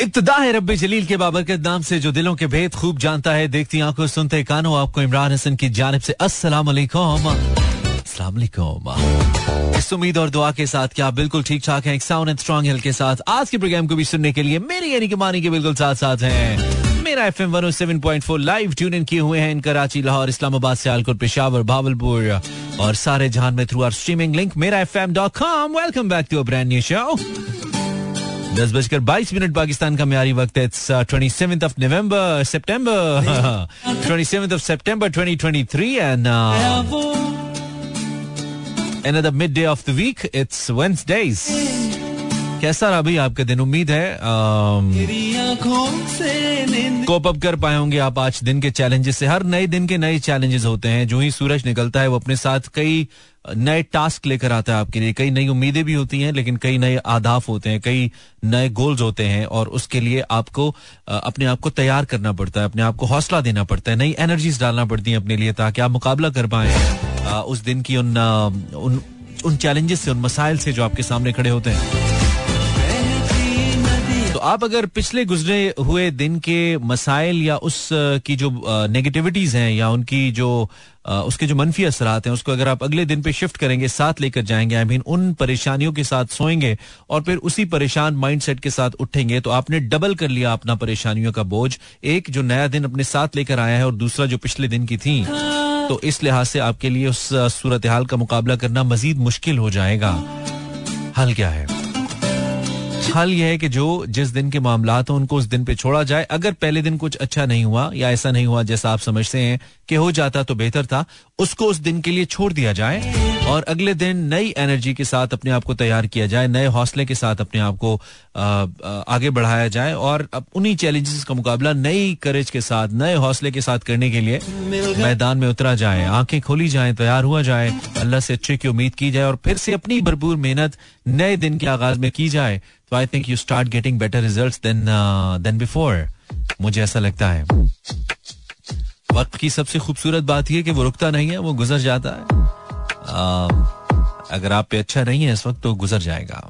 इब्तदा है रब्बे जलील के बाबरकत नाम से, जो दिलों के भेद खूब जानता है, देखती आँखों सुनते कानों, आपको इमरान हसन की जानब से अस्सलाम इस उम्मीद और दुआ के साथ क्या बिल्कुल ठीक ठाक है साउंड एंड स्ट्रॉन्ग हेल्थ के साथ। आज के प्रोग्राम को भी सुनने के लिए मेरी यानी कि मानी के बिल्कुल साथ साथ हैं। Mera F M one seven point four live tune in किए हुए हैं इन कराची, लाहौर, इस्लामाबाद, सियालकोट, पेशावर, भावलपुर और सारे जहान में through our streaming link Mera F M dot com welcome back to brand new show दस बजकर बाईस मिनट पाकिस्तान का म्यारी वक्त है twenty seven of November September twenty seven of September twenty twenty three and another midday of the week. It's Wednesdays. कैसा रहा भाई आपका दिन? उम्मीद है कोप अप कर पाए होंगे आप आज दिन के चैलेंजेस से। हर नए दिन के नए चैलेंजेस होते हैं। जो ही सूरज निकलता है, वो अपने साथ कई नए टास्क लेकर आता है आपके लिए। कई नई उम्मीदें भी होती हैं, लेकिन कई नए आदाफ होते हैं, कई नए गोल्स होते हैं, और उसके लिए आपको अपने आप को तैयार करना पड़ता है, अपने आप को हौसला देना पड़ता है, नई एनर्जीज डालना पड़ती है अपने लिए, ताकि आप मुकाबला कर पाए उस दिन की उन उन उन चैलेंजेस से, उन मसाइल से जो आपके सामने खड़े होते हैं। तो आप अगर पिछले गुजरे हुए दिन के मसाइल या उस की जो नेगेटिविटीज हैं या उनकी जो उसके जो मनफी असरात हैं, उसको अगर आप अगले दिन पे शिफ्ट करेंगे, साथ लेकर जाएँगे आई मीन उन परेशानियों के साथ सोएँगे और फिर उसी परेशान माइंडसेट के साथ उठेंगे तो आपने डबल कर लिया अपना परेशानियों का बोझ। एक जो नया दिन अपने साथ लेकर आया है और दूसरा जो पिछले दिन की थी तो इस लिहाज से आपके लिए उस सूरत हाल का मुकाबला करना मजीद मुश्किल हो जाएगा। हल क्या है? हल यह है कि जो जिस दिन के मामला हो, उनको उस दिन पे छोड़ा जाए। अगर पहले दिन कुछ अच्छा नहीं हुआ या ऐसा नहीं हुआ जैसा आप समझते हैं कि हो जाता तो बेहतर था, उसको उस दिन के लिए छोड़ दिया जाए और अगले दिन नई एनर्जी के साथ अपने आप को तैयार किया जाए, नए हौसले के साथ अपने आप को आगे बढ़ाया जाए और उन्हीं चैलेंजेस का मुकाबला नई करेज के साथ, नए हौसले के साथ करने के लिए मैदान में उतरा जाए, आँखें खोली जाए, तैयार हुआ जाए, अल्लाह से अच्छे की उम्मीद की जाए और फिर से अपनी भरपूर मेहनत नए दिन के आगाज़ में की जाए। तो I think you start getting better result then before मुझे ऐसा लगता है। वक्त की सबसे खूबसूरत बात यह कि वो रुकता नहीं है, वो गुजर जाता है। अगर आप पे अच्छा नहीं है इस वक्त तो गुजर जाएगा।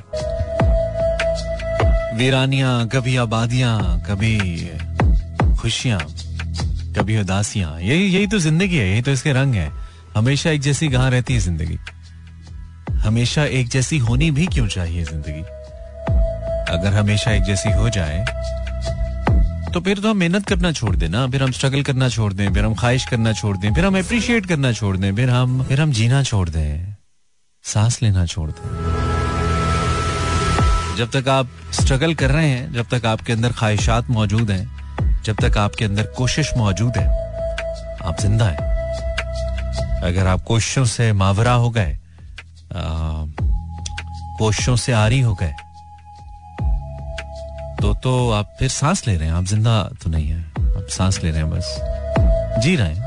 वीरानियाँ, कभी आबादियाँ, कभी खुशियाँ, कभी उदासियाँ। यही यही तो ज़िंदगी है, यही तो इसके रंग है। हमेशा एक जैसी कहाँ रहती है ज़िंदगी। हमेशा एक जैसी होनी भी क्यों चाहिए ज़िंदगी? अगर हमेशा एक जैसी हो जाए तो फिर तो हम मेहनत करना छोड़ देना फिर हम स्ट्रगल करना छोड़ दें, फिर हम ख्वाहिश करना छोड़ दें, फिर हम अप्रिशिएट करना छोड़ दें, फिर हम फिर हम जीना छोड़ दें, सांस लेना छोड़ दें। जब तक आप स्ट्रगल कर रहे हैं, जब तक आपके अंदर ख्वाहिशात मौजूद हैं, जब तक आपके अंदर कोशिश मौजूद है, आप ज़िंदा हैं। अगर आप कोशिशों से मावरा हो गए कोशिशों से आरी हो गए तो तो आप फिर सांस ले रहे हैं, आप ज़िंदा तो नहीं है। आप सांस ले रहे हैं बस। जी रहे हैं।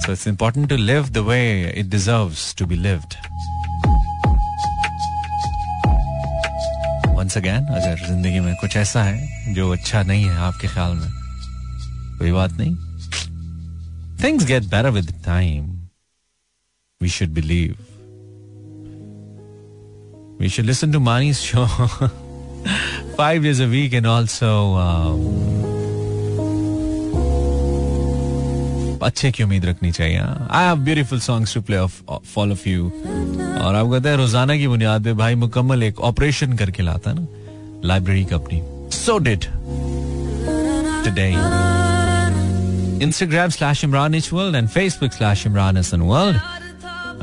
So it's important to live the way it deserve to be lived once again अगर ज़िंदगी में कुछ ऐसा है जो अच्छा नहीं है आपके ख्याल में, कोई बात नहीं। Things get better with time we should believe We should listen to Mani's show. Five days a week and also um, अच्छे की उम्मीद रखनी चाहिए I have beautiful songs to play for all of you और आपको कहते हैं रोज़ाना की बुनियाद पे भाई मुकम्मल एक ऑपरेशन करके लाता है ना लाइब्रेरी का अपनी so did today Instagram slash Imran etch world and Facebook slash Imran Hasan world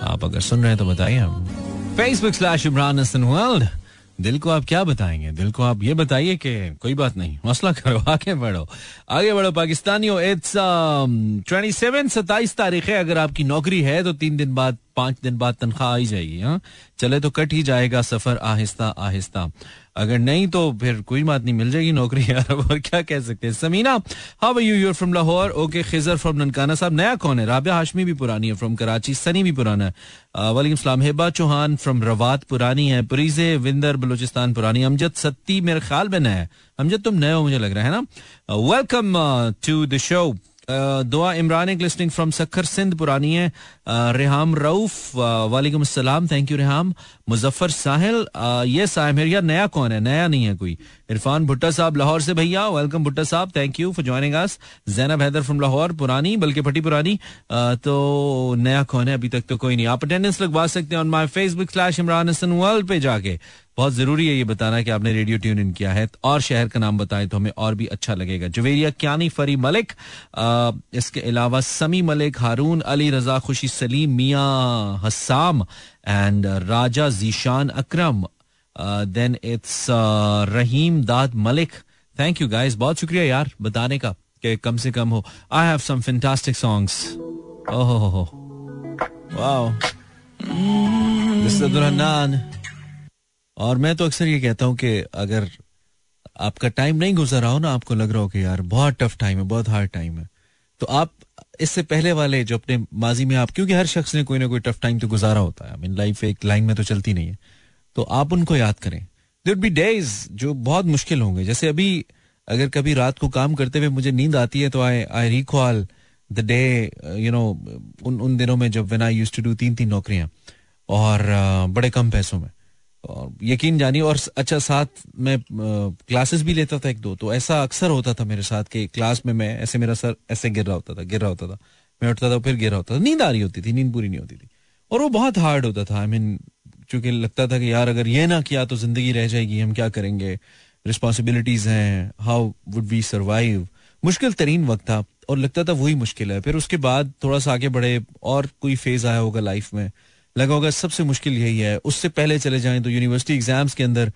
आप अगर सुन रहे हैं तो बताइए हम Facebook slash Imran Hasan world दिल को आप क्या बताएँगे? दिल को आप ये बताइए कि कोई बात नहीं। मसला करो, आगे बढ़ो। आगे बढ़ो, पाकिस्तानियों इट्स ट्वेंटी सेवन सत्ताईस तारीख है। अगर आपकी नौकरी है तो तीन दिन बाद पाँच दिन बाद तनख्वाह आई जाएगी हाँ? चले तो कट ही जाएगा, सफ़र आहिस्ता आहिस्ता। अगर नहीं तो फिर कोई बात नहीं, मिल जाएगी नौकरी, यार। और क्या कह सकते हैं? Samina how you you're from Lahore okay Khizar from Nankana Sahib. नया कौन है? राबिया हाशमी भी पुरानी है फ्रॉम कराची सनी भी पुराना है। वालेकुम सलाम। हेबा चौहान फ्रॉम रवात पुरानी है। परीजे विंदर, बलूचिस्तान पुरानी अमजद सत्ती मेरे ख्याल में नया है। अमजद, तुम नए हो, मुझे लग रहा है ना? वेलकम टू द शो दुआ इमरान, एक लिस्टिंग फ्रॉम सखर सिंध, पुरानी है। रेहाम रऊफ वालेकुम अस्सलाम thank you Reham. Muzaffar Sahil am here यार, नया कौन है? नया नहीं है कोई। इरफान भुट्टा साहब, लाहौर से भैया welcome Bhutta Sahab thank you for joining us Zainab Haider from Lahore, पुरानी, बल्कि फटी पुरानी। तो नया कौन है? अभी तक तो कोई नहीं। आप अटेंडेंस लगवा सकते हैं on my Facebook slash Imran Hasan world पे जाके। बहुत ज़रूरी है ये बताना कि आपने रेडियो ट्यून इन किया है, और शहर का नाम बताएँ तो हमें और भी अच्छा लगेगा। जवेरिया क्यानी, फरी मलिक इसके अलावा समी Malik, Haroon, Ali Raza, Khushi Saleem, Mian Hasam and Raja Zeeshan Akram then it's Rahim Dad Malik. Thank you guys बहुत शुक्रिया यार, बताने का कि कम से कम हो। I have some fantastic songs ओहो वाओ दिस इज़ और मैं तो अक्सर ये कहता हूँ कि अगर आपका टाइम नहीं गुजर रहा हो ना आपको लग रहा हो कि यार बहुत टफ टाइम है बहुत हार्ड टाइम है। तो आप इससे पहले वाले जो अपने माजी में आप क्योंकि हर शख्स ने कोई ना कोई टफ टाइम तो गुजारा होता है। मीन लाइफ एक लाइन में तो चलती नहीं है। तो आप उनको याद करें। देर बी डेज़ जो बहुत मुश्किल होंगे। जैसे अभी अगर कभी रात को काम करते हुए मुझे नींद आती है तो I I recall the day you know उन उन दिनों में जब when I used to do तीन तीन नौकरियाँ और uh, बड़े कम पैसों में। और यकीन जानिए, और अच्छा साथ में क्लासेस भी लेता था एक दो तो ऐसा अक्सर होता था मेरे साथ कि क्लास में मैं, ऐसे मेरा सर ऐसे गिर रहा होता था, गिर रहा होता था। मैं उठता था, फिर गिर रहा होता था। नींद आ रही होती थी, नींद पूरी नहीं होती थी। और वो बहुत हार्ड होता था। आई मीन चूँकि लगता था कि यार, अगर ये ना किया तो ज़िंदगी रह जाएगी, हम क्या करेंगे? रिस्पॉन्सिबिलिटीज हैं हाउ वुड वी सर्वाइव मुश्किल तरीन वक्त था, और लगता था वही मुश्किल है। फिर उसके बाद थोड़ा सा आगे बढ़े, और कोई फ़ेज़ आया होगा लाइफ में। लगा होगा सबसे मुश्किल यही है उससे पहले चले जाएँ तो यूनिवर्सिटी एग्ज़ाम्स के अंदर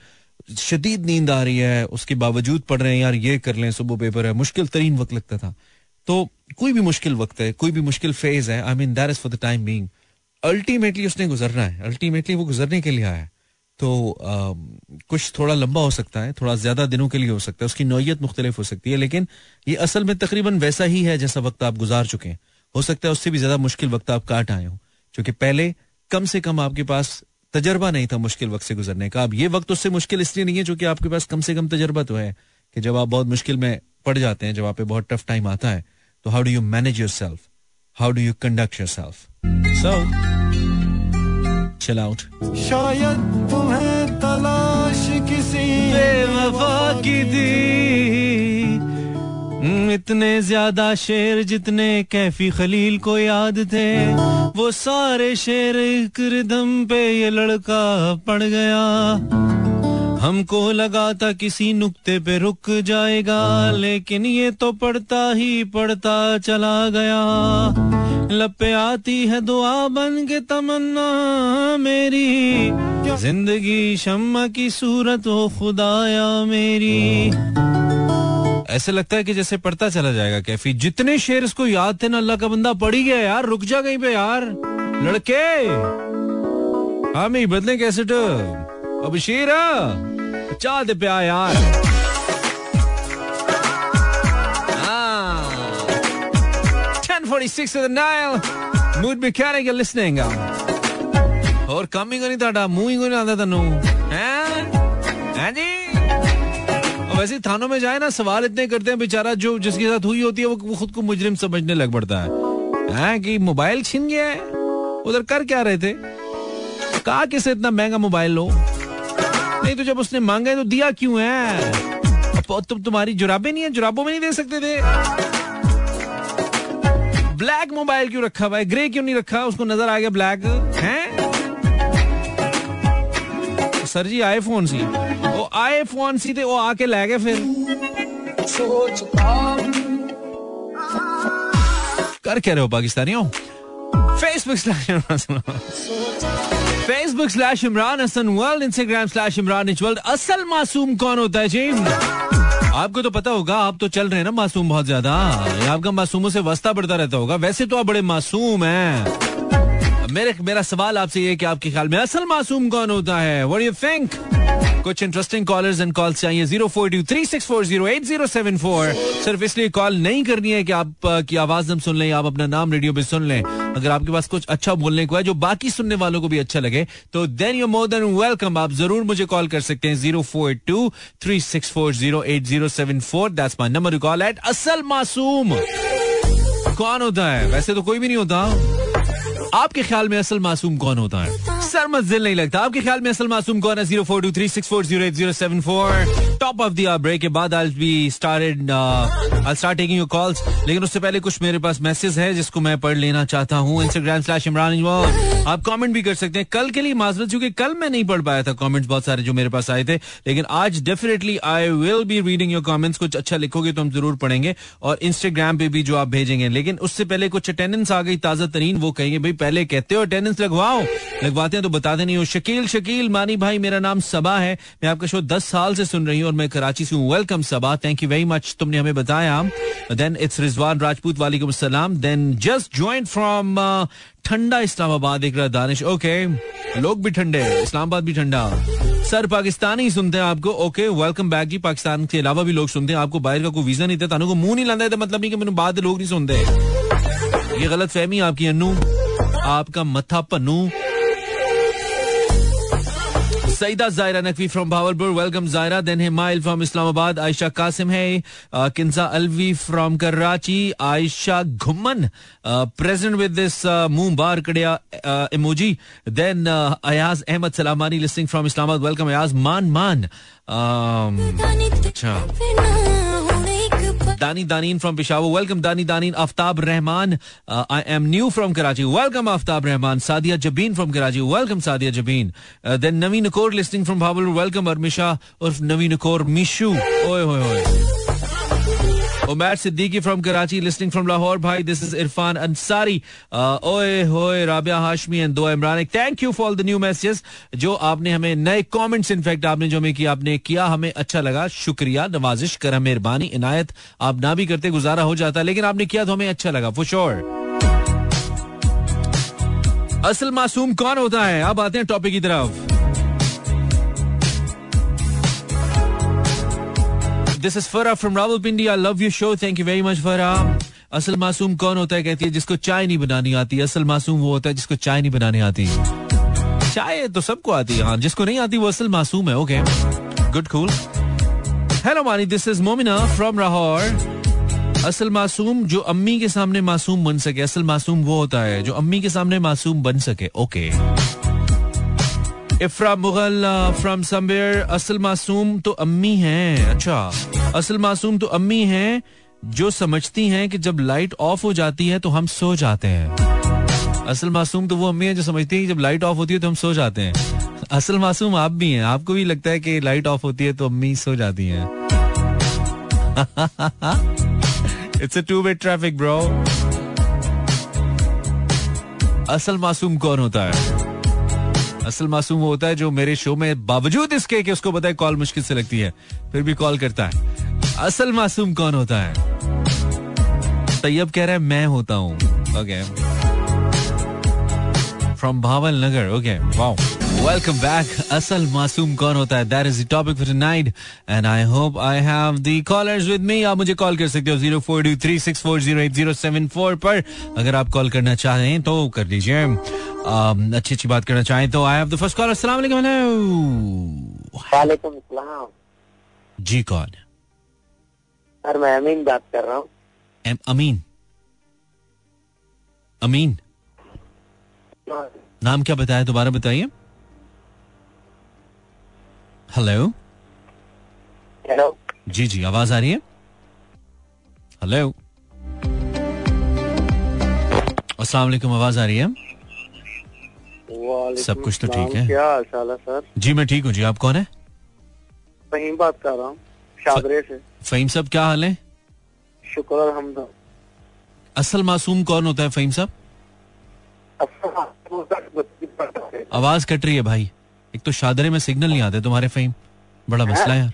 शदीद नींद आ रही है उसके बावजूद पढ़ रहे हैं यार ये कर लें सुबह पेपर है मुश्किल तरीन वक्त लगता था। तो कोई भी मुश्किल वक्त है कोई भी मुश्किल फ़ेज़ है I mean that is for the time being ultimately उसने गुजरना है अल्टीमेटली वो गुजरने के लिए आया है। तो आ, कुछ थोड़ा लंबा हो सकता है थोड़ा ज़्यादा दिनों के लिए हो सकता है उसकी नोयत मुख्तलिफ़ हो सकती है लेकिन ये असल में तकरीबन वैसा ही है जैसा वक्त आप गुजार चुके हैं। हो सकता है उससे भी ज़्यादा मुश्किल वक्त आप काट आए हो क्योंकि पहले कम से कम आपके पास तजर्बा नहीं था मुश्किल वक्त से गुजरने का। अब ये वक्त उससे मुश्किल इसलिए नहीं है क्योंकि आपके पास कम से कम तजर्बा तो है कि जब आप बहुत मुश्किल में पड़ जाते हैं जब आप पे बहुत टफ टाइम आता है तो how do you manage yourself how do you conduct yourself so chill out. शायद तुम्हें तलाश किसी बेवफा की थी हम्म, इतने ज़्यादा शेर जितने कैफी खलील को याद थे, वो सारे शेर एक रिदम पे ये लड़का पड़ गया। हमको लगा था किसी नुक्ते पे रुक जाएगा, लेकिन ये तो पढ़ता ही पढ़ता चला गया। लपे आती है दुआ बन के तमन्ना मेरी, ज़िंदगी शम्मा की सूरत हो खुदाया मेरी। ऐसे लगता है कि जैसे पढ़ता चला जाएगा कैफी जितने शेर इसको याद थे ना अल्लाह का बंदा पढ़ ही गया यार रुक जा कहीं पे यार लड़के हाँ मैं बदले कैसे अब शेर चाह दे प्या यार मूड मैकेनिक लिसनिंग और ਕੰਮ ਹੀ ਕੋਈ ਨਹੀਂ ਤੁਹਾਡਾ ਮੂੰਹ ਹੀ ਕੋਈ ਨਹੀਂ ਆਉਂਦਾ ਤੈਨੂੰ वैसे थानों में जाए ना, सवाल इतने करते हैं, बेचारा जो जिसके साथ हुई होती है, वो खुद को मुजरिम समझने लग पड़ता है। कि मोबाइल छीन गया है? उधर कर क्या रहे थे? कहा किसे इतना महँगा मोबाइल लो? नहीं तो जब उसने मांगा है तो दिया क्यों है? तुम तुम्हारी जुराबे नहीं है, जुराबों में नहीं दे सकते थे। ब्लैक मोबाइल क्यों रखा है ग्रे क्यों नहीं रखा? उसको नज़र आ गया ब्लैक। है? Sir ji iPhone C. वो आईफोन सी थे वो आके लै गए फिर। कर क्या रहे हो, पाकिस्तानियों? Facebook Facebook slash Imran Hasan world Instagram slash Imran world असल मासूम कौन होता है जी आपको तो पता होगा, आप तो चल रहे हैं ना मासूम बहुत ज़्यादा। आपका मासूमों से वस्ता बढ़ता रहता होगा। वैसे तो आप बड़े मासूम हैं। मेरे, मेरा सवाल आपसे ये कि आपके ख्याल में असल मासूम कौन होता है? व्हाट यू थिंक कुछ इंटरेस्टिंग कॉलर्स एंड कॉल्स चाहिए। Zero four two three six four zero eight zero seven four सिर्फ़ इसलिए कॉल नहीं करनी है कि आप की आवाज़ हम सुन लें, आप अपना नाम रेडियो पे सुन लें। अगर आपके पास कुछ अच्छा बोलने को है, जो बाकी सुनने वालों को भी अच्छा लगे तो then you more then welcome आप ज़रूर मुझे कॉल कर सकते हैं। Zero four two three six four zero eight zero seven four that's my number call at असल मासूम। कौन होता है? वैसे तो कोई भी नहीं होता। आपके ख्याल में असल मासूम कौन होता है? सर मजिल नहीं लगता। आपके ख्याल में असल मासूम कौन है? Zero four two three six four zero eight zero seven four top of the break के बाद I be started I start taking your calls लेकिन उससे पहले कुछ मेरे पास मैसेज है जिसको मैं पढ़ लेना चाहता हूँ। इंस्टाग्राम स्लैश इमरान आप कमेंट भी कर सकते हैं। कल के लिए माजरत चूँकि कल मैं नहीं पढ़ पाया था कमेंट्स बहुत सारे जो मेरे पास आए थे। लेकिन आज definitely I will be reading your comments कुछ अच्छा लिखोगे तो हम ज़रूर पढ़ेंगे। और इंस्टाग्राम पे भी जो आप भेजेंगे। लेकिन उससे पहले कुछ अटेंडेंस आ गई ताज़ा तरीन, वो कहेंगे, भाई, पहले कहते हो अटेंडेंस लगवाओ। लगवाते हैं तो बताते नहीं हो शकील शकील, मानी भाई, मेरा नाम सबा है। मैं आपका शो दस साल से सुन रही हूँ और मैं कराची से हूँ। Welcome Saba. Thank you very much तुमने हमें बताया। देन इट्स रिजवान राजपूत वालेकुम सलाम। देन जस्ट ज्वाइन फ्रॉम ठंडा इस्लामाबाद, एक दानिश। ओके लोग भी ठंडे, इस्लामाबाद भी ठंडा। सर, पाकिस्तानी सुनते हैं आपको। ओके वेलकम बैक जी। पाकिस्तान के अलावा भी लोग सुनते हैं। आपको बाहर का कोई वीज़ा नहीं था को मुँह नहीं लाता था मतलब नहीं कि मैंने बाद लोग नहीं सुनते। ये गलत फहमी आपकी, अन्नू। आपका मथा Pannu. Saeeda Zaira Naqvi from Bahawalpur welcome Zaira. Then Humail from Islamabad Ayesha Qasim है Kinza Alvi from Karachi Ayesha Ghuman present with this मुँह बार कड़िया emoji then Ayaz Ahmed Salamani listening from Islamabad welcome Ayaz मान मान अच्छा From Peshawar. Welcome, Dani Danin. Aftab Rahman. Uh, I am new from Karachi. Welcome, Aftab Rahman. Sadia Jabin from Karachi. Welcome, Sadia Jabin. Uh, then Naveen Akor listening from Bhabalpur. Welcome, Armisha or Naveen Akor Mishu. Oi, oi, oi. Umair Siddiqui from Karachi listening from Lahore भाई this is Irfan Ansari ओए होए Rabia Hashmi and दो Imran thank you for the new messages जो आपने हमें नए comments in fact आपने जो हमें किया आपने किया हमें अच्छा लगा शुक्रिया नवाजिश करम मेहरबानी इनायत आप ना भी करते गुजारा हो जाता लेकिन आपने किया तो हमें अच्छा लगा फॉर श्योर असल मासूम कौन होता है अब आते हैं टॉपिक की तरफ़ this is Farah from Rawalpindi I love you show thank you very much Farah असल मासूम कौन होता है कहती है जिसको चाय नहीं बनानी आती असल मासूम वो होता है जिसको चाय नहीं बनानी आती चाय तो सबको आती है हाँ जिसको नहीं आती वो असल मासूम है okay good cool hello Mani this is Momina from Lahore असल मासूम जो अम्मी के सामने मासूम बन सके असल मासूम वो होता है जो अम्मी के सामने मासूम बन सके okay okay. Ifra Mughal from somewhere असल मासूम तो अम्मी हैं। अच्छा असल मासूम तो अम्मी हैं जो समझती हैं कि जब लाइट ऑफ़ हो जाती है तो हम सो जाते हैं। असल मासूम तो वो अम्मी है जो समझती है जब लाइट ऑफ़ होती है तो हम सो जाते हैं। असल मासूम आप भी हैं। आपको भी लगता है कि लाइट ऑफ़ होती है तो अम्मी सो जाती हैं। It's a two way traffic bro असल मासूम कौन होता है? असल मासूम वो होता है जो मेरे शो में बावजूद इसके कि उसको पता है कॉल मुश्किल से लगती है, फिर भी कॉल करता है। असल मासूम कौन होता है? तैयब कह रहा है, मैं होता हूँ। Okay from Bahawal Nagar okay wow welcome back असल मासूम कौन होता है? That is the topic for tonight and I hope I have the callers with me आप मुझे कॉल कर सकते हो zero four two three six four zero eight zero seven four पर। अगर आप कॉल करना चाहें तो कर लीजिए अच्छी अच्छी बात करना चाहें तो I have the first call अस्सलाम वालेकुम अस्सलाम जी कौन? सर मैं अमीन बात कर रहा हूँ। अमीन। अमीन। हाँ। नाम क्या बताया? दोबारा बताइए। हेलो हेलो जी जी आवाज़ आ रही है? हेलो अस्सलाम वालेकुम आवाज़ आ रही है? सब कुछ तो ठीक है। क्या हाल है सर? जी मैं ठीक हूँ जी। आप कौन है? फहीम बात कर रहा हूँ। शादरे से। फहीम साहब क्या हाल है? शुक्र अलहमद असल मासूम कौन होता है फहीम साहब? आवाज़ कट रही है भाई। एक तो शादरे में सिग्नल नहीं आते तुम्हारे फहीम। बड़ा मसला है यार।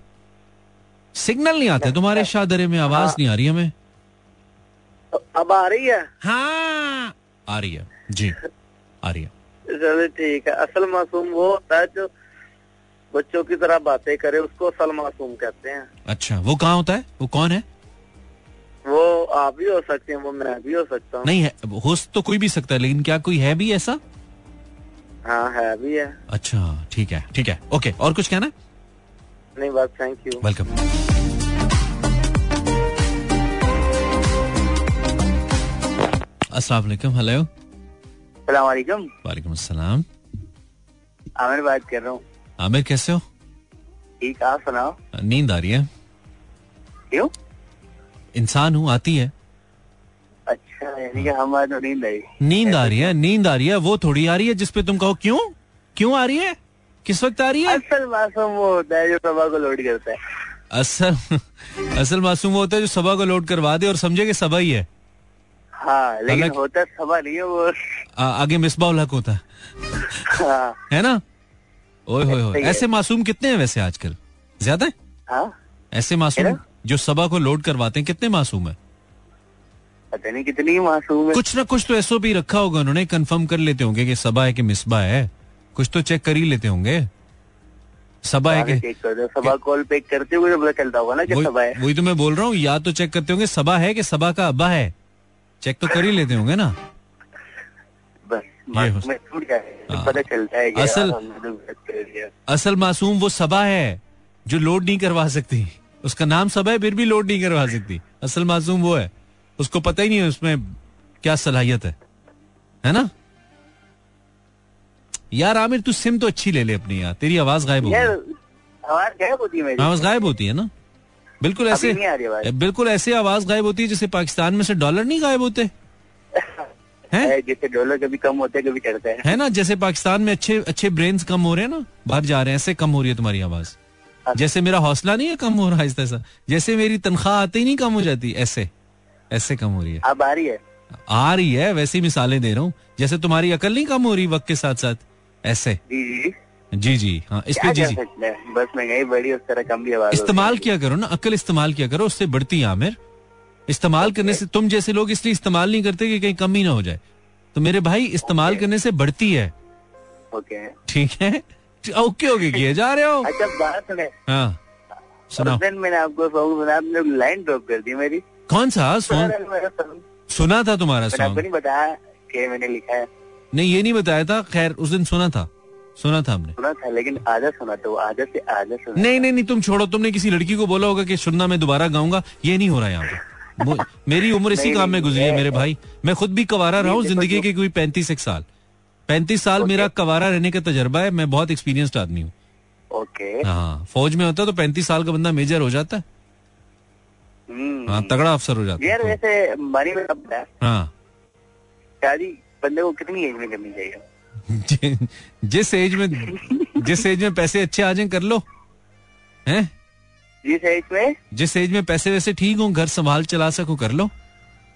सिग्नल नहीं आते तुम्हारे शादरे में आवाज़ हाँ। नहीं आ रही हमें। अब आ रही है? हाँ। आ रही है। जी। आ रही है। चलो ठीक है। असल मासूम वो होता है जो बच्चों की तरह बातें करे उसको असल मासूम कहते हैं। अच्छा वो कहाँ होता है? वो कौन है? वो आप भी हो सकते हैं वो मैं भी हो सकता हूँ। नहीं है हो तो कोई भी सकता है लेकिन क्या कोई है भी ऐसा? हाँ है भी है। अच्छा ठीक है ठीक है। ओके और कुछ कहना नहीं बस थैंक यू वेलकम अस्सलाम वालेकुम हेलो सलाम वालेकुम। वालेकुम अस्सलाम। आमिर बात कर रहा हूँ। आमिर कैसे हो? ठीक आप सुनाओ। नींद आ रही है। क्यों? इंसान हूँ आती है। अच्छा तो नींद आई। नींद आ रही है नींद आ रही है वो थोड़ी आ रही है जिसपे तुम कहो क्यों? क्यों आ रही है? किस वक्त आ रही है? असल मासूम वो होता है जो सभा को लोड करता है। असल असल मासूम वो होता है जो सभा को लोड करवा दे और समझे कि सभा ही है। हाँ लेकिन होता सभा नहीं है वो। आ, आगे मिसबाउल हक होता है। हाँ। है ना? ओए होए होए ऐसे मासूम कितने हैं वैसे आजकल? ज़्यादा? है? हाँ ऐसे मासूम जो सभा को लोड करवाते हैं कितने मासूम है? पता नहीं कितनी मासूम है। कुछ ना कुछ तो एसओपी रखा होगा उन्होंने कंफर्म कर लेते होंगे कि सबा है कि मिसबा है। कुछ तो चेक कर ही लेते होंगे। सबा है कि चेक कर दो सभा कॉल पे करते हुए तो पता चलता होगा ना कि वही है। वही तो मैं बोल रहा हूँ या तो चेक करते होंगे सबा है कि सबा का अब्बा है। चेक तो कर ही लेते होंगे ना। बस हो-। पता चलता है असल- तो। असल मासूम वो सबा है जो लोड नहीं करवा सकती। उसका नाम सभा है फिर भी लोड नहीं करवा सकती। असल मासूम वो है। उसको पता ही नहीं है उसमें क्या सलाहियत है। है ना? यार आमिर तू सिम तो अच्छी ले ले अपनी यार। तेरी आवाज़ गायब हो आवाज़ गायब होती है आवाज़ गायब होती है ना? बिल्कुल ऐसे बिल्कुल ऐसे आवाज़ गायब होती है जैसे पाकिस्तान में से डॉलर नहीं गायब होते। हैं? जैसे डॉलर कभी कम होते हैं कभी चढ़ता है। है ना? जैसे पाकिस्तान में अच्छे अच्छे ब्रेन्स कम हो रहे हैं ना बाहर जा रहे हैं ऐसे कम हो रही है तुम्हारी आवाज़। हाँ। जैसे मेरा हौसला नहीं है कम हो रहा है जैसे मेरी तनख्वाह आते ही नहीं कम हो जाती ऐसे। ऐसे कम हो रही है। अब आ रही है। आ रही है वैसी मिसालें दे रहा हूँ जैसे तुम्हारी अकल नहीं कम हो रही वक्त के साथ साथ ऐसे। जी जी। जी जी हाँ इस पे जी जी। हैं? बस महँगाई बढ़ी उस तरह कम भी आवाज़ इस्तेमाल है। किया करो ना अकल इस्तेमाल किया करो उससे बढ़ती है आमिर। इस्तेमाल करने से तुम जैसे लोग इसलिए इस्तेमाल नहीं करते कि कहीं कमी ना हो जाए। तो मेरे भाई इस्तेमाल करने से बढ़ती है। ओके। ठीक है? ओके ओके किए जा रहे हो। अच्छा बात सुने। हाँ दिन मैंने आपको सॉन्ग सुना आपने लाइन ड्रॉप कर दी मेरी। कौन सा? सॉन्ग सुना था तुम्हारा सॉन्ग नहीं बताया कि मैंने लिखा है। नहीं ये नहीं बताया था। खैर उस दिन सुना था। सुना था हमने। सुना था लेकिन आधा सुना तो आधा से आधा सुना नहीं नहीं नहीं तुम छोड़ो। तुमने किसी लड़की को बोला होगा कि सुनना मैं दोबारा गाऊँगा। ये नहीं हो रहा यहाँ पे। मेरी उम्र इसी काम में गुजरी है मेरे भाई। मैं खुद भी कवारा रहा हूँ ज़िंदगी के कोई पैंतीस एक साल। पैंतीस साल मेरा कवारा रहने का तजर्बा है। मैं बहुत एक्सपीरियंस्ड आदमी हूँ। ओके। हाँ फौज में होता तो पैंतीस साल का बंदा मेजर हो जाता। है हाँ तगड़ा अफसर हो जाता यार है वैसे मनी में हाँ। शादी बंदे को कितनी एज में करनी चाहिए? जिस एज में जिस एज में पैसे अच्छे आ जाए कर लो। हैं? जिस एज में? जिस एज में पैसे वैसे ठीक हो घर संभाल चला सको कर लो।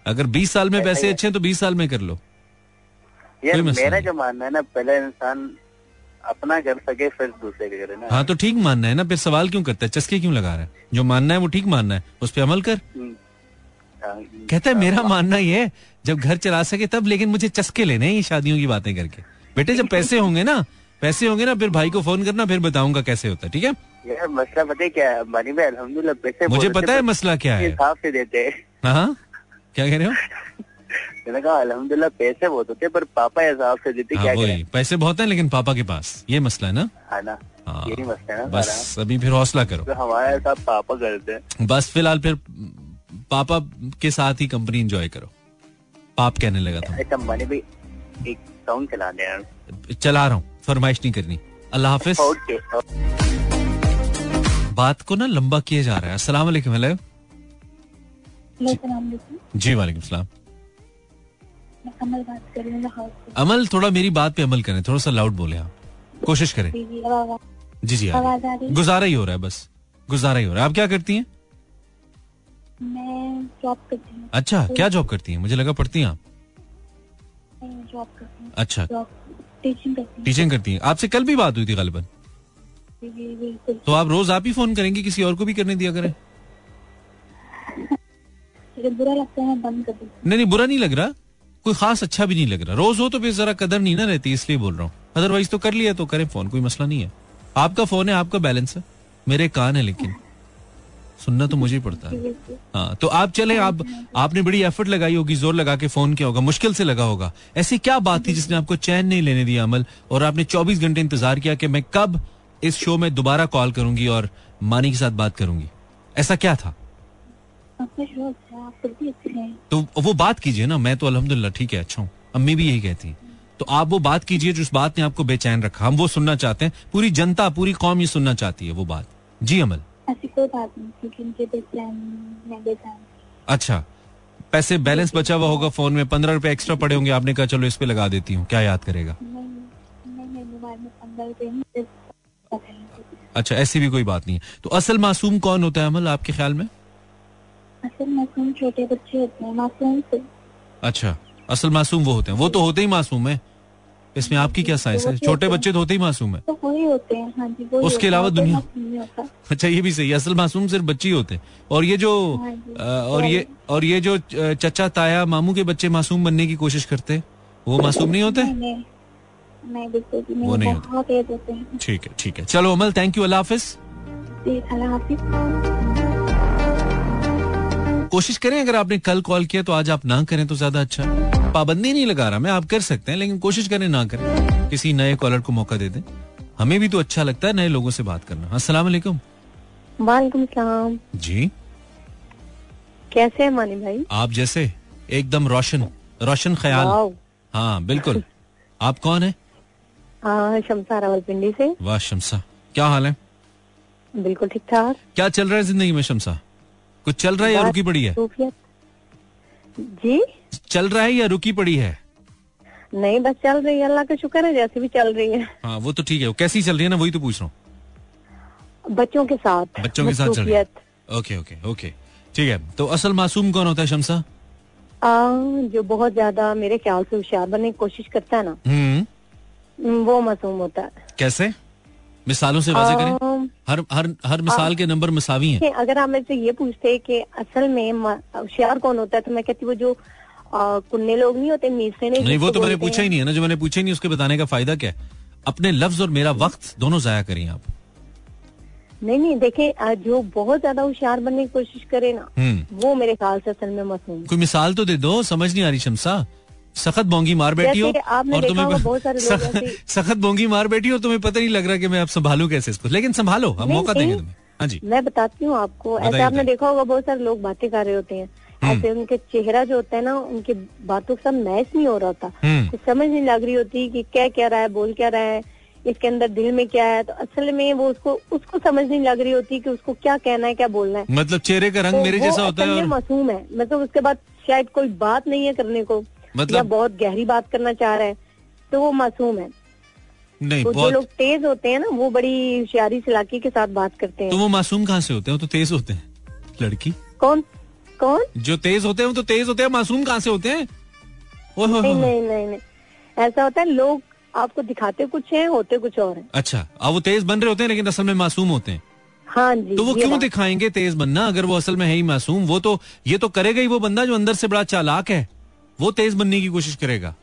अगर 20 साल में पैसे अच्छे हैं तो 20 साल में कर लो। यार मेरा जो मानना है ना पहले इंसान अपना कर सके फिर दूसरे का करे ना। हाँ तो ठीक मानना है ना फिर सवाल क्यों करता है? चस्के क्यों लगा रहा है? जो मानना है वो ठीक मानना है। उस पर अमल कर। हम्म। हाँ, कहता है मेरा मानना ये है जब घर चला सके तब लेकिन मुझे चस्के लेने हैं ये शादियों की बातें करके। बेटे जब पैसे होंगे ना पैसे होंगे ना फिर भाई को फ़ोन करना फिर बताऊँगा कैसे होता है ठीक है? यार मसला पता है क्या है अल्हम्दुलिल्लाह पैसे मुझे पता है मसला क्या है। हिसाब से देते हैं। हाँ हाँ? क्या कह रहे हो? मैंने कहा अल्हम्दुलिल्लाह पैसे बहुत होते हैं, पर पापा हिसाब से देते हाँ क्या वही। करें? पैसे बहुत हैं लेकिन पापा के पास। ये मसला है ना? है ना हाँ। यही मसला है ना बस अभी फिर हौसला करो। तो हमारे हिसाब पापा करते हैं। बस फ़िलहाल फिर पापा के साथ ही कंपनी एंजॉय करो। पाप कहने लगा था। अच्छा मनी भी एक सॉन्ग चला दे चला रहा हूँ। फरमाइश नहीं करनी। अल्लाह हाफिज। ओके बात को ना लंबा किया जा रहा है। अस्सलाम वालेकुम हेलो। जी वालेकुम सलाम। मैं कमल बात कर रही हूँ अमल थोड़ा मेरी बात पे अमल करें थोड़ा सा लाउड बोले आप। कोशिश करें। जी जी आवाज़ आ रही? गुजारा ही हो रहा है बस। गुजारा ही हो रहा है। आप क्या करती हैं? मैं जॉब करती हूँ। अच्छा क्या जॉब करती हैं? मुझे लगा पढ़ती हैं आप। जॉब करती हूँ। अच्छा। टीचिंग करती हूँ। टीचिंग करती हैं। आपसे कल भी बात हुई थी गालिबन तो आप रोज आप ही फ़ोन करेंगे किसी और को भी करने दिया करें? बुरा लगता है बंद कर नहीं नहीं बुरा नहीं लग रहा। कोई खास अच्छा भी नहीं लग रहा। रोज हो तो फिर जरा कदर नहीं ना रहती, इसलिए बोल रहा हूँ। अदरवाइज़ तो कर लिया तो करें फ़ोन कोई मसला नहीं है। आपका फ़ोन है, आपका बैलेंस है। मेरे कान है लेकिन। सुनना तो मुझे ही पड़ता है। हाँ तो आप चले, आप, आपने बड़ी एफर्ट लगाई होगी, ज़ोर लगा के फ़ोन किया होगा, मुश्किल से लगा होगा। ऐसी क्या बात थी जिसने आपको चैन नहीं लेने दिया अमल, और आपने 24 घंटे इंतज़ार किया कि मैं कब इस शो में दोबारा कॉल करूँगी और मानी के साथ बात करूँगी? ऐसा क्या था? तो वो बात कीजिए ना मैं तो अल्हम्दुलिल्लाह ठीक है अच्छा हूँ। अम्मी भी यही कहती है। तो आप वो बात कीजिए जिस बात ने आपको बेचैन रखा। हम वो सुनना चाहते हैं पूरी जनता पूरी कौम ये सुनना चाहती है वो बात। जी अमल। ऐसी कोई बात नहीं अच्छा पैसे बैलेंस बचा हुआ होगा फ़ोन में पंद्रह रुपए एक्स्ट्रा पड़े होंगे। आपने कहा चलो इस पे लगा देती हूँ क्या याद करेगा। अच्छा ऐसी भी कोई बात नहीं है। तो असल मासूम कौन होता है अमल आपके ख्याल में? असल मासूम छोटे बच्चे होते हैं मासूम से। अच्छा असल मासूम वो होते हैं। वो तो होते ही मासूम है। इसमें आपकी क्या साइंस है? छोटे बच्चे तो होते ही मासूम है। तो वही होते हैं हाँ जी वही उसके अलावा दुनिया- अच्छा ये भी सही है। असल मासूम सिर्फ़ बच्चे ही होते हैं। और ये जो हाँ और ये और ये जो चचा ताया मामू के बच्चे मासूम बनने की कोशिश करते हैं वो मासूम नहीं होते? नहीं वो नहीं नहीं होते। ठीक है ठीक है। चलो अमल थैंक यू अल्लाह हाफिज। अल्लाह हाफिज। कोशिश करें अगर आपने कल कॉल किया तो आज आप ना करें तो ज़्यादा अच्छा। पाबंदी नहीं लगा रहा मैं आप कर सकते हैं लेकिन कोशिश करें ना करें। किसी नए कॉलर को मौका दे दें। हमें भी तो अच्छा लगता है नए लोगों से बात करना। अस्सलाम वालेकुम। वालेकुम सलाम। जी। कैसे है मानी भाई? आप जैसे एकदम रोशन रोशन ख्याल। हाँ बिल्कुल। आप कौन है? हाँ शमसा रावलपिंडी से। वाह शमसा क्या हाल है? बिल्कुल ठीक ठाक। क्या चल रहा है ज़िंदगी में शमसा कुछ चल रहा है या रुकी पड़ी है? जी? चल रहा है या रुकी पड़ी है? नहीं बस चल रही है। अल्लाह का शुक्र है जैसे भी चल रही है। हाँ वो तो ठीक है। कैसी चल रही है ना वही तो पूछ रहा हूँ। बच्चों के साथ। बच्चों के साथ चल रही है। Okay okay okay. ठीक है तो असल मासूम कौन होता है शमसा? आ, जो बहुत ज़्यादा मेरे ख्याल से होशियार बनने की कोशिश करता है ना हम्म। वो मासूम होता है। कैसे? मिसालों से वाजे करें। हर हर हर मिसाल के नंबर मसावी हैं। अगर आप मेरे ये पूछते कि असल में होशियार कौन होता है तो मैं कहती वो जो आ, कुन्ने लोग नहीं होते मीसरे नहीं नहीं वो तो मैंने पूछा ही नहीं है ना जो मैंने पूछा ही नहीं उसके बताने का फ़ायदा क्या है? अपने लफ्ज और मेरा वक्त दोनों जाया करिए आप। नहीं नहीं देखें जो बहुत ज़्यादा होशियार बनने की कोशिश करे ना हम्म। वो मेरे ख्याल से असल में मासूम कोई मिसाल तो दे दो समझ नहीं आ रही शमसा। सखत बोंगी मार बैठी हो और ऐसे- सखत बोंगी मार बैठी हो तुम्हें पता नहीं लग रहा कि मैं अब संभालू कैसे इसको। लेकिन संभालो हम मौका देंगे तुम्हें। हाँ जी। मैं बताती हूँ आपको ऐसे आपने देखा होगा बहुत सारे लोग बातें कर रहे होते हैं। ऐसे उनके चेहरा जो होता है ना उनके बातों के साथ मैच नहीं हो रहा होता। हम्म। कुछ समझ नहीं लग रही होती कि क्या क्या रहा है बोल क्या रहा है इसके अंदर दिल में क्या है। तो असल में वो उसको उसको समझ नहीं लग रही होती कि उसको क्या कहना है क्या बोलना है। मतलब चेहरे का रंग तो मेरे जैसा होता है और मासूम है। मतलब उसके बाद शायद कोई बात नहीं है करने को। मतलब- या बहुत गहरी बात करना चाह रहा है तो वो मासूम है। नहीं तो बहुत... जो लोग तेज होते हैं ना वो बड़ी होशियारी चलाकी के साथ बात करते हैं। तो वो मासूम कहाँ से होते हैं? वो तो तेज होते हैं। लड़की? कौन? कौन? जो तेज होते हैं वो तो तेज होते हैं मासूम कहाँ से होते हैं? ओह हो, हो, नहीं नहीं नहीं नहीं। ऐसा होता है लोग आपको दिखाते कुछ हैं होते कुछ और हैं। अच्छा अब वो तेज बन रहे होते हैं लेकिन असल में मासूम होते हैं। हाँ जी तो वो क्यों दिखाएँगे तेज बनना अगर वो असल में है ही मासूम? वो तो ये तो करेगा ही वो बंदा जो अंदर से बड़ा चालाक है। वो तेज बनने की कोशिश करेगा।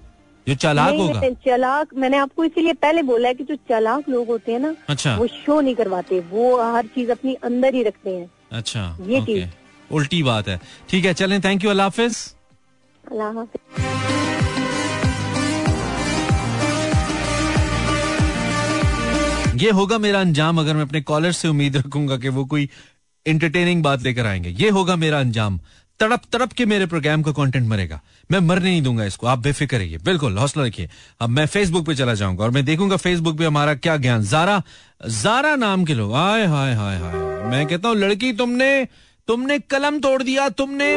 जो चालाक होगा। चालाक मैंने आपको इसीलिए पहले बोला है कि जो चालाक लोग होते हैं ना अच्छा। वो शो नहीं करवाते। वो हर चीज़ अपनी अंदर ही रखते हैं। अच्छा ये चीज़। उल्टी बात है। ठीक है चलें थैंक यू अल्लाह हाफिज। अल्लाह हाफिज। ये होगा मेरा अंजाम अगर मैं अपने कॉलर से उम्मीद रखूँगा कि वो कोई इंटरटेनिंग बात लेकर आएँगे। ये होगा मेरा अंजाम। तड़प तड़प के मेरे प्रोग्राम का कंटेंट मरेगा। मैं मरने नहीं दूँगा इसको। आप बेफिक्र रहिए। बिल्कुल, हौसला रखिए। अब मैं फेसबुक पे चला जाऊँगा और मैं देखूँगा फेसबुक पे हमारा क्या ज्ञान। जारा जारा नाम के लोग। हाय हाय हाय हाय। मैं कहता हूँ, लड़की, तुमने तुमने कलम तोड़ दिया, तुमने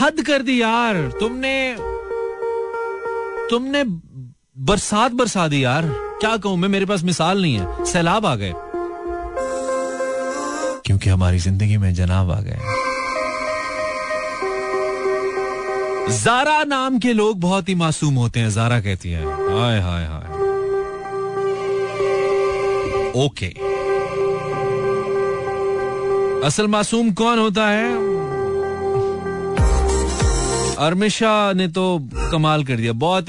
हद कर दी यार। तुमने तुमने बरसात बरसा दी यार। क्या कहूँ मैं? मेरे पास मिसाल नहीं है। सैलाब आ गए। क्योंकि हमारी ज़िंदगी में जनाब आ गए जारा नाम के लोग बहुत ही मासूम होते हैं, जारा कहती है। Hi hi hi. ओके। असल मासूम कौन होता है? अरमिशा ने तो कमाल कर दिया। बहुत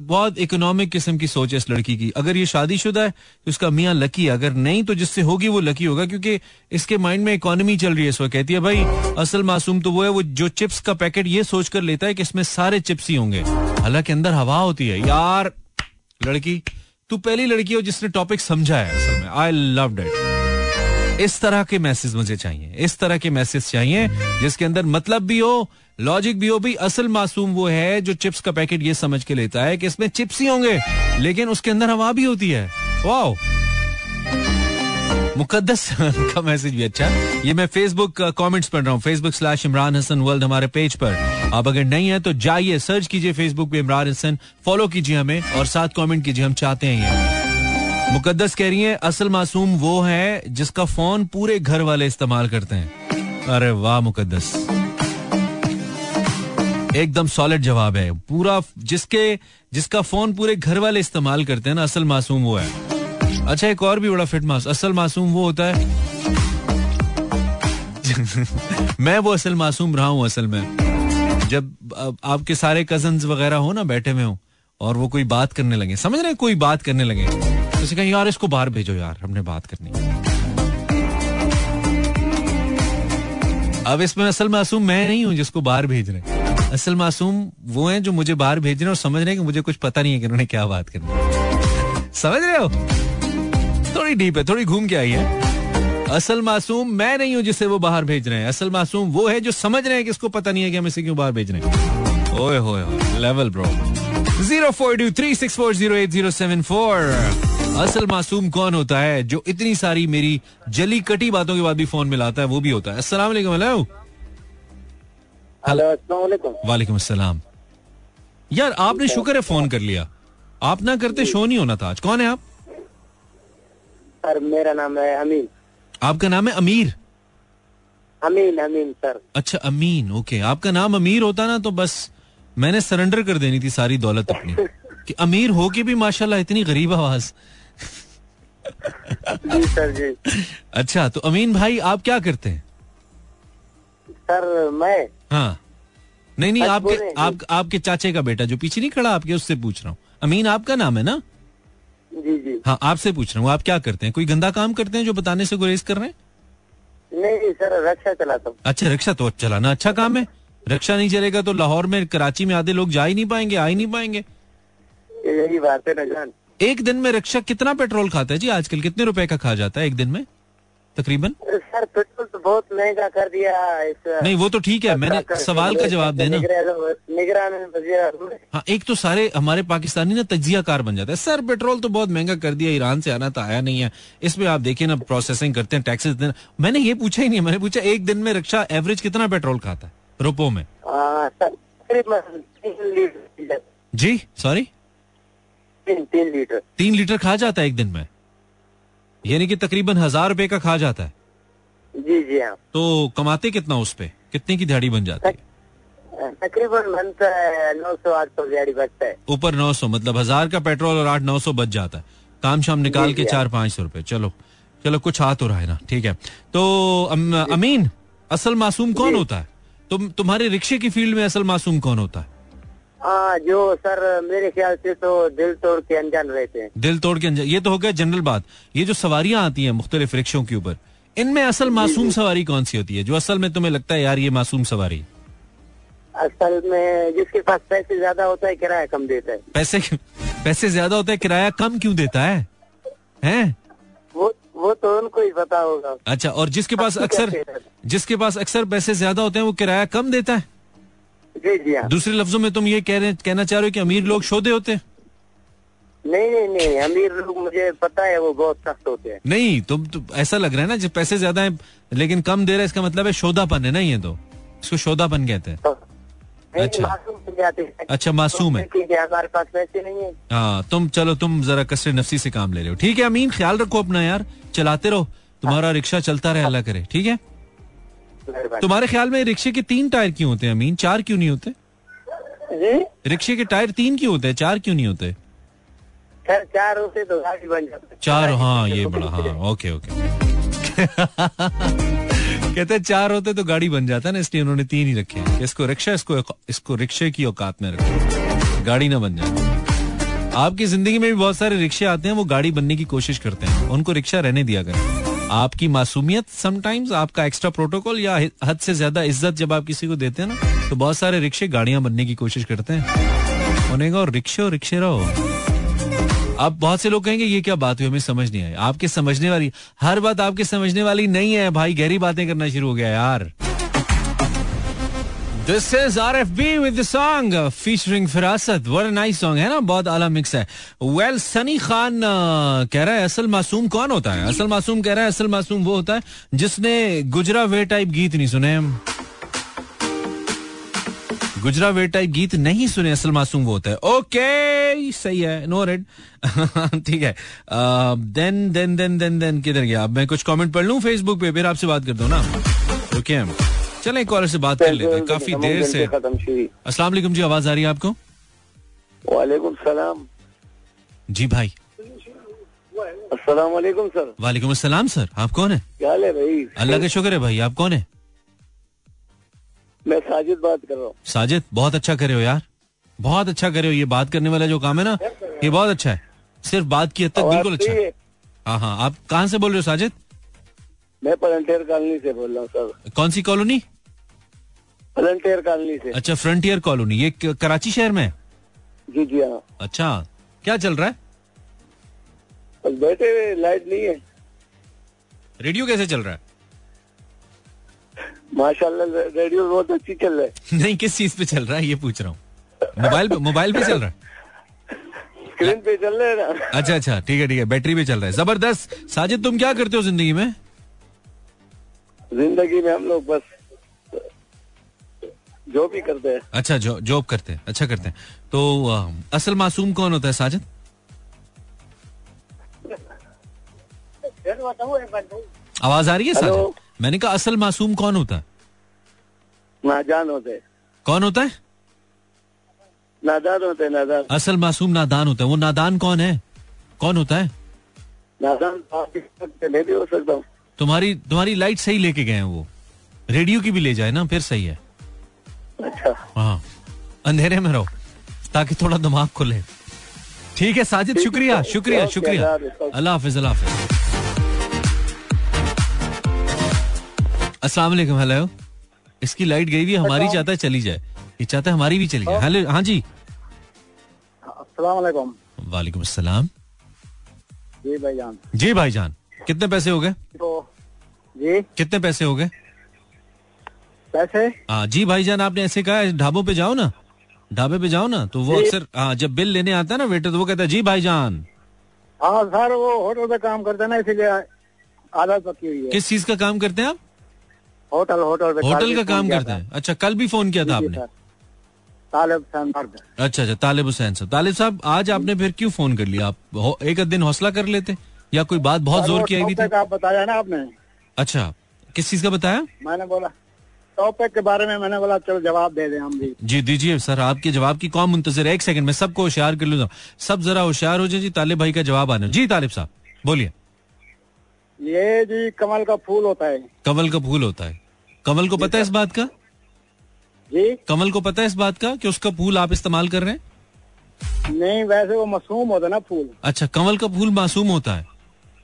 बहुत इकोनॉमिक किस्म की सोच है इस लड़की की। अगर ये शादीशुदा है तो इसका मियाँ लकी है। अगर नहीं तो जिससे होगी वो लकी होगा, क्योंकि इसके माइंड में इकोनॉमी चल रही है इस वक्त। कहती है, भाई, असल मासूम तो वो है, वो जो चिप्स का पैकेट ये सोच कर लेता है कि इसमें सारे चिप्स ही होंगे। हालाँकि अंदर हवा होती है। यार, लड़की, तू पहली लड़की हो जिसने टॉपिक समझा है असल में। आई लव डेट इस तरह के मैसेज मुझे चाहिए, इस तरह के मैसेज चाहिए, जिसके अंदर मतलब भी हो लॉजिक भी हो, भी असल मासूम वो है जो चिप्स का पैकेट ये समझ के लेता है कि इसमें चिप्स ही होंगे, लेकिन उसके अंदर हवा भी होती है। वाओ मुकद्दस का मैसेज भी अच्छा। ये मैं फेसबुक कमेंट्स पढ़ रहा हूँ। Facebook slash Imran Hasan world हमारे पेज पर। आप अगर नहीं है तो जाइए सर्च कीजिए फेसबुक पे इमरान हसन। फॉलो कीजिए हमें और साथ कमेंट कीजिए, हम चाहते हैं ये। मुकद्दस कह रही है, असल मासूम वो है जिसका फ़ोन पूरे घर वाले इस्तेमाल करते हैं। अरे वाह मुकद्दस। एकदम सॉलिड जवाब है। पूरा जिसके, जिसका फ़ोन पूरे घर वाले इस्तेमाल करते हैं ना, असल मासूम वो है। अच्छा एक और भी बड़ा फिट मास, असल मासूम वो होता है। मैं वो असल मासूम रहा हूँ असल में। जब आपके सारे कज़न वगैरह हो ना, बैठे हुए हो, और वो कोई बात करने लगे। समझ रहे कोई बात करने लगे। तो कहें, यार, इसको बाहर भेजो यार, हमने बात करनी अब इसमें असल मासूम मैं नहीं हूँ जिसको बाहर भेज रहे असल मासूम वो हैं जो मुझे बाहर भेज रहे और समझ रहे हैं कि मुझे कुछ पता नहीं है कि उन्होंने क्या बात करनी समझ रहे हो? थोड़ी डीप है, थोड़ी घूम के आई है। असल मासूम मैं नहीं हूँ जिसे वो बाहर भेज रहे हैं। असल मासूम वो है जो समझ रहे हैं कि इसको पता नहीं है कि हम इसे क्यों बाहर भेज रहे हैं। ओए, होए level bro zero four two three six four zero eight zero seven four असल मासूम कौन होता है जो इतनी सारी मेरी जली कटी बातों के बाद भी फ़ोन मिलाता है वो भी होता है। अस्सलाम वालेकुम हेलो वालेकुम। अस्सलाम। यार आपने शुक्र है फ़ोन कर लिया। आप ना करते शो नहीं होना था। आज कौन है आप? सर मेरा नाम है अमीन। आपका नाम है अमीर? अमीन अमीन सर। अच्छा अमीन ओके आपका नाम अमीर होता ना तो बस मैंने सरेंडर कर देनी थी सारी दौलत अपनी। कि अमीर हो के भी माशाल्लाह इतनी गरीब आवाज़। जी सर जी। अच्छा तो अमीन भाई आप क्या करते हैं? सर मैं? हाँ। नहीं नहीं आपके आप आपके चाचे का बेटा जो पीछे नहीं खड़ा आपके उससे पूछ रहा हूँ। अमीन आपका नाम है ना? जी जी। हाँ आपसे पूछ रहा हूँ आप क्या करते हैं? कोई गंदा काम करते हैं जो बताने से गुरेज कर रहे हैं? नहीं सर रक्षा चलाता हूँ। अच्छा रिक्शा तो चलाना अच्छा काम है। रक्षा नहीं चलेगा तो लाहौर में कराची में आधे लोग जा ही नहीं पाएँगे आ ही नहीं पाएँगे। यही बात है ना जान। एक दिन में रिक्शा कितना पेट्रोल खाता है? जी आजकल कितने रुपए का खा जाता है एक दिन में? तकरीबन? सर पेट्रोल तो बहुत महँगा कर दिया इस नहीं वो तो ठीक है मैंने सवाल का जवाब देना। हाँ। एक तो सारे हमारे पाकिस्तानी ना तजिया कार बन जाता है। सर पेट्रोल तो बहुत महँगा कर दिया ईरान से आना तो आया नहीं है। इसमें आप देखिए ना प्रोसेसिंग करते हैं टैक्सेस देना मैंने ये पूछा ही नहीं मैंने पूछा एक दिन में रिक्शा एवरेज कितना पेट्रोल खाता है रुपयों में? हाँ जी सॉरी तीन तीन लीटर। तीन लीटर खा जाता है एक दिन में? यानी कि तकरीबन हज़ार रुपए का खा जाता है? जी जी हाँ। तो कमाते कितना उस पे? कितने की दिहाड़ी बन जाती है? तकरीबन बनता है नौ सौ आठ सौ दिहाड़ी बचता है। ऊपर नौ सौ मतलब हज़ार का पेट्रोल और आठ नौ सौ बच जाता है। काम शाम निकाल के चार पाँच सौ रुपए। चलो चलो कुछ हाथ हो रहा है ना ठीक है। तो अम, अमीन असल मासूम कौन होता है? तुम तुम्हारे रिक्शे की फ़ील्ड में असल मासूम कौन होता है? हाँ जो सर मेरे ख्याल से तो दिल तोड़ के अनजान रहते हैं। दिल तोड़ के अंजा- ये तो हो गया जनरल बात। ये जो सवारियाँ आती हैं मुख्तलिफ़ रिक्शों के ऊपर इनमें असल मासूम सवारी कौन सी होती है? जो असल में तुम्हें लगता है यार ये मासूम सवारी। असल में जिसके पास पैसे ज़्यादा होता है किराया कम देता है। पैसे पैसे ज़्यादा होता है किराया कम क्यों देता है? हैं? वो वो तो उनको ही पता होगा। अच्छा और जिसके पास अक्सर जिसके पास अक्सर पैसे ज़्यादा होते हैं वो किराया कम देता है? जी जी हाँ। दूसरे लफ्जों में तुम ये कह रहे कहना चाह रहे हो कि अमीर लोग शोधे होते हैं? नहीं नहीं नहीं अमीर लोग मुझे पता है वो बहुत सख्त होते हैं। नहीं तुम तो ऐसा लग रहा है ना जब पैसे ज़्यादा है लेकिन कम दे रहा है इसका मतलब है शोधापन है ना ये तो? इसको शोधापन कहते हैं। तो अच्छा। हैं। अच्छा, मासूम है। तो हमारे पास पैसे नहीं है। हाँ तुम चलो तुम जरा कसरे नफसी से काम ले रहे हो। ठीक है अमीन ख्याल रखो अपना यार चलाते रहो। तुम्हारा रिक्शा चलता रहे अल्लाह करे ठीक है? तुम्हारे ख्याल में रिक्शे के तीन टायर क्यों होते हैं अमीन? चार क्यों नहीं होते? रिक्शे के टायर तीन क्यों होते हैं चार क्यों नहीं होते? चार होते तो गाड़ी बन जाती। चार हाँ ये बड़ा हाँ ओके ओके। कहते हैं चार होते तो गाड़ी बन जाता है ना इसलिए उन्होंने तीन ही रखे इसको रिक्शा इसको इसको रिक्शे की औकात में रखो। गाड़ी ना बन जाए। आपकी ज़िंदगी में भी बहुत सारे रिक्शे आते हैं वो गाड़ी बनने की कोशिश करते हैं। उनको रिक्शा रहने दिया करें। आपकी मासूमियत समटाइम्स आपका एक्स्ट्रा प्रोटोकॉल या हद से ज़्यादा इज़्ज़त जब आप किसी को देते हैं ना तो बहुत सारे रिक्शे गाड़ियाँ बनने की कोशिश करते हैं। उन्हें कहो रिक्शे और रिक्शे रहो। अब बहुत से लोग कहेंगे, ये क्या बात हुई? हमें समझ नहीं आई। आपके समझने वाली, हर बात आपके समझने वाली नहीं है। भाई, गहरी बातें करना शुरू हो गया यार। This is R F B with song featuring Firasat were nice song है ना बहुत आला मिक्स है वेल सनी खान uh, कह रहा है असल मासूम कौन होता है असल मासूम कह रहा है असल मासूम वो होता है जिसने गुजरा वे टाइप गीत नहीं सुने गुजरा वे टाइप गीत नहीं सुने असल मासूम वो होता है ओके सही है नो रेड ठीक है then then then then then किधर गया अब मैं कुछ कमेंट पढ़ लूँ फेसबुक पे फिर आपसे बात कर दो ना ओके चलें एक कॉलर से बात कर लेते हैं। काफ़ी देर से अस्सलाम वालेकुम जी आवाज़ आ रही है आपको वालेकुम सलाम जी भाई अस्सलाम वालेकुम सर वालेकुम अस्सलाम सर आप कौन है क्या है भाई अल्लाह का शुक्र है भाई आप कौन है मैं साजिद बात कर रहा हूँ साजिद बहुत अच्छा करे हो यार बहुत अच्छा करे हो ये बात करने वाला जो काम है ना ये बहुत अच्छा है सिर्फ़ बात की हद तक बिल्कुल अच्छा है हाँ हाँ आप कहाँ से। बोल रहे हो साजिद मैं पलंटेर कॉलोनी से बोल रहा हूँ सर कौन सी कॉलोनी पलंटेर कॉलोनी से। अच्छा फ्रंटियर कॉलोनी ये कराची शहर में? जी जी हाँ। अच्छा क्या चल रहा है? बस बैठे हुए लाइट नहीं है। रेडियो कैसे चल रहा है? माशाल्लाह रेडियो बहुत अच्छी चल रहा है। नहीं किस चीज़ पे चल रहा है ये पूछ रहा हूँ। मोबाइल पे मोबाइल पे चल रहा है? स्क्रीन पे चल रहा है ना? अच्छा अच्छा ठीक है ठीक है बैटरी पे चल रहा है। ज़बरदस्त! साजिद तुम क्या करते हो ज़िंदगी में? ज़िंदगी में हम लोग बस जो भी करते हैं। अच्छा जो जॉब करते हैं। अच्छा करते हैं। तो अ, असल मासूम कौन होता है साजिद आवाज़ आ रही है। साजिद मैंने कहा असल मासूम कौन होता है? नादान होते हैं। कौन होता है? नादान होते हैं नादान असल मासूम नादान होता है। वो नादान कौन है? कौन होता है? नादान मैं भी हो सकता हूँ। तुम्हारी तुम्हारी लाइट सही लेके गए हैं वो। रेडियो की भी ले जाए ना फिर सही है। अच्छा। हाँ। अंधेरे में रहो ताकि थोड़ा दिमाग खुले। ठीक है साजिद शुक्रिया शुक्रिया शुक्रिया। अल्लाह हाफिज। अल्लाह हाफिज अस्सलाम वालेकुम हेलो। इसकी लाइट गई हुई हमारी चाहता है चली जाए। ये चाहता है हमारी भी चली जाए। हेलो हाँ जी। अस्सलाम वालेकुम। वालेकुम अस्सलाम। जी भाईजान। जी भाईजान कितने पैसे हो गए? तो जी? कितने पैसे हो गए? पैसे? हाँ जी भाईजान आपने ऐसे कहा है, ढाबों पे जाओ ना। ढाबे पे जाओ ना तो वो अक्सर हाँ जब बिल लेने आता है ना वेटर तो वो कहता है जी भाईजान। हाँ सर वो होटल पे काम करते हैं ना इसीलिए आदत पकी हुई है। किस चीज़ का काम करते हैं आप? होटल होटल पे होटल का काम करते। हैं। अच्छा कल भी फ़ोन किया था आपने? तालिब अच्छा अच्छा तालिब हुसैन साहब। तालिब साहब आज आपने फिर क्यों फ़ोन कर लिया? आप एक दिन हौसला कर लेते? या कोई बात बहुत ज़ोर की आई थी? आप बताया ना आपने। अच्छा किस चीज़ का बताया? मैंने बोला टॉपिक के बारे में मैंने बोला चलो जवाब दे दें हम भी। जी दीजिए सर आपके जवाब की कौन मुंतजर है? एक सेकंड में सबको होशियार कर लूँ सब जरा होशियार हो जाए जी तालिब भाई का जवाब आने जी तालिब साहब बोलिए। ये जी कमल का फूल होता है। कमल का फूल होता है। कमल को पता है इस बात का? जी? कमल को पता है इस बात का कि उसका फूल आप इस्तेमाल कर रहे हैं? नहीं वैसे वो मासूम होता है ना फूल। अच्छा कमल का फूल मासूम होता है।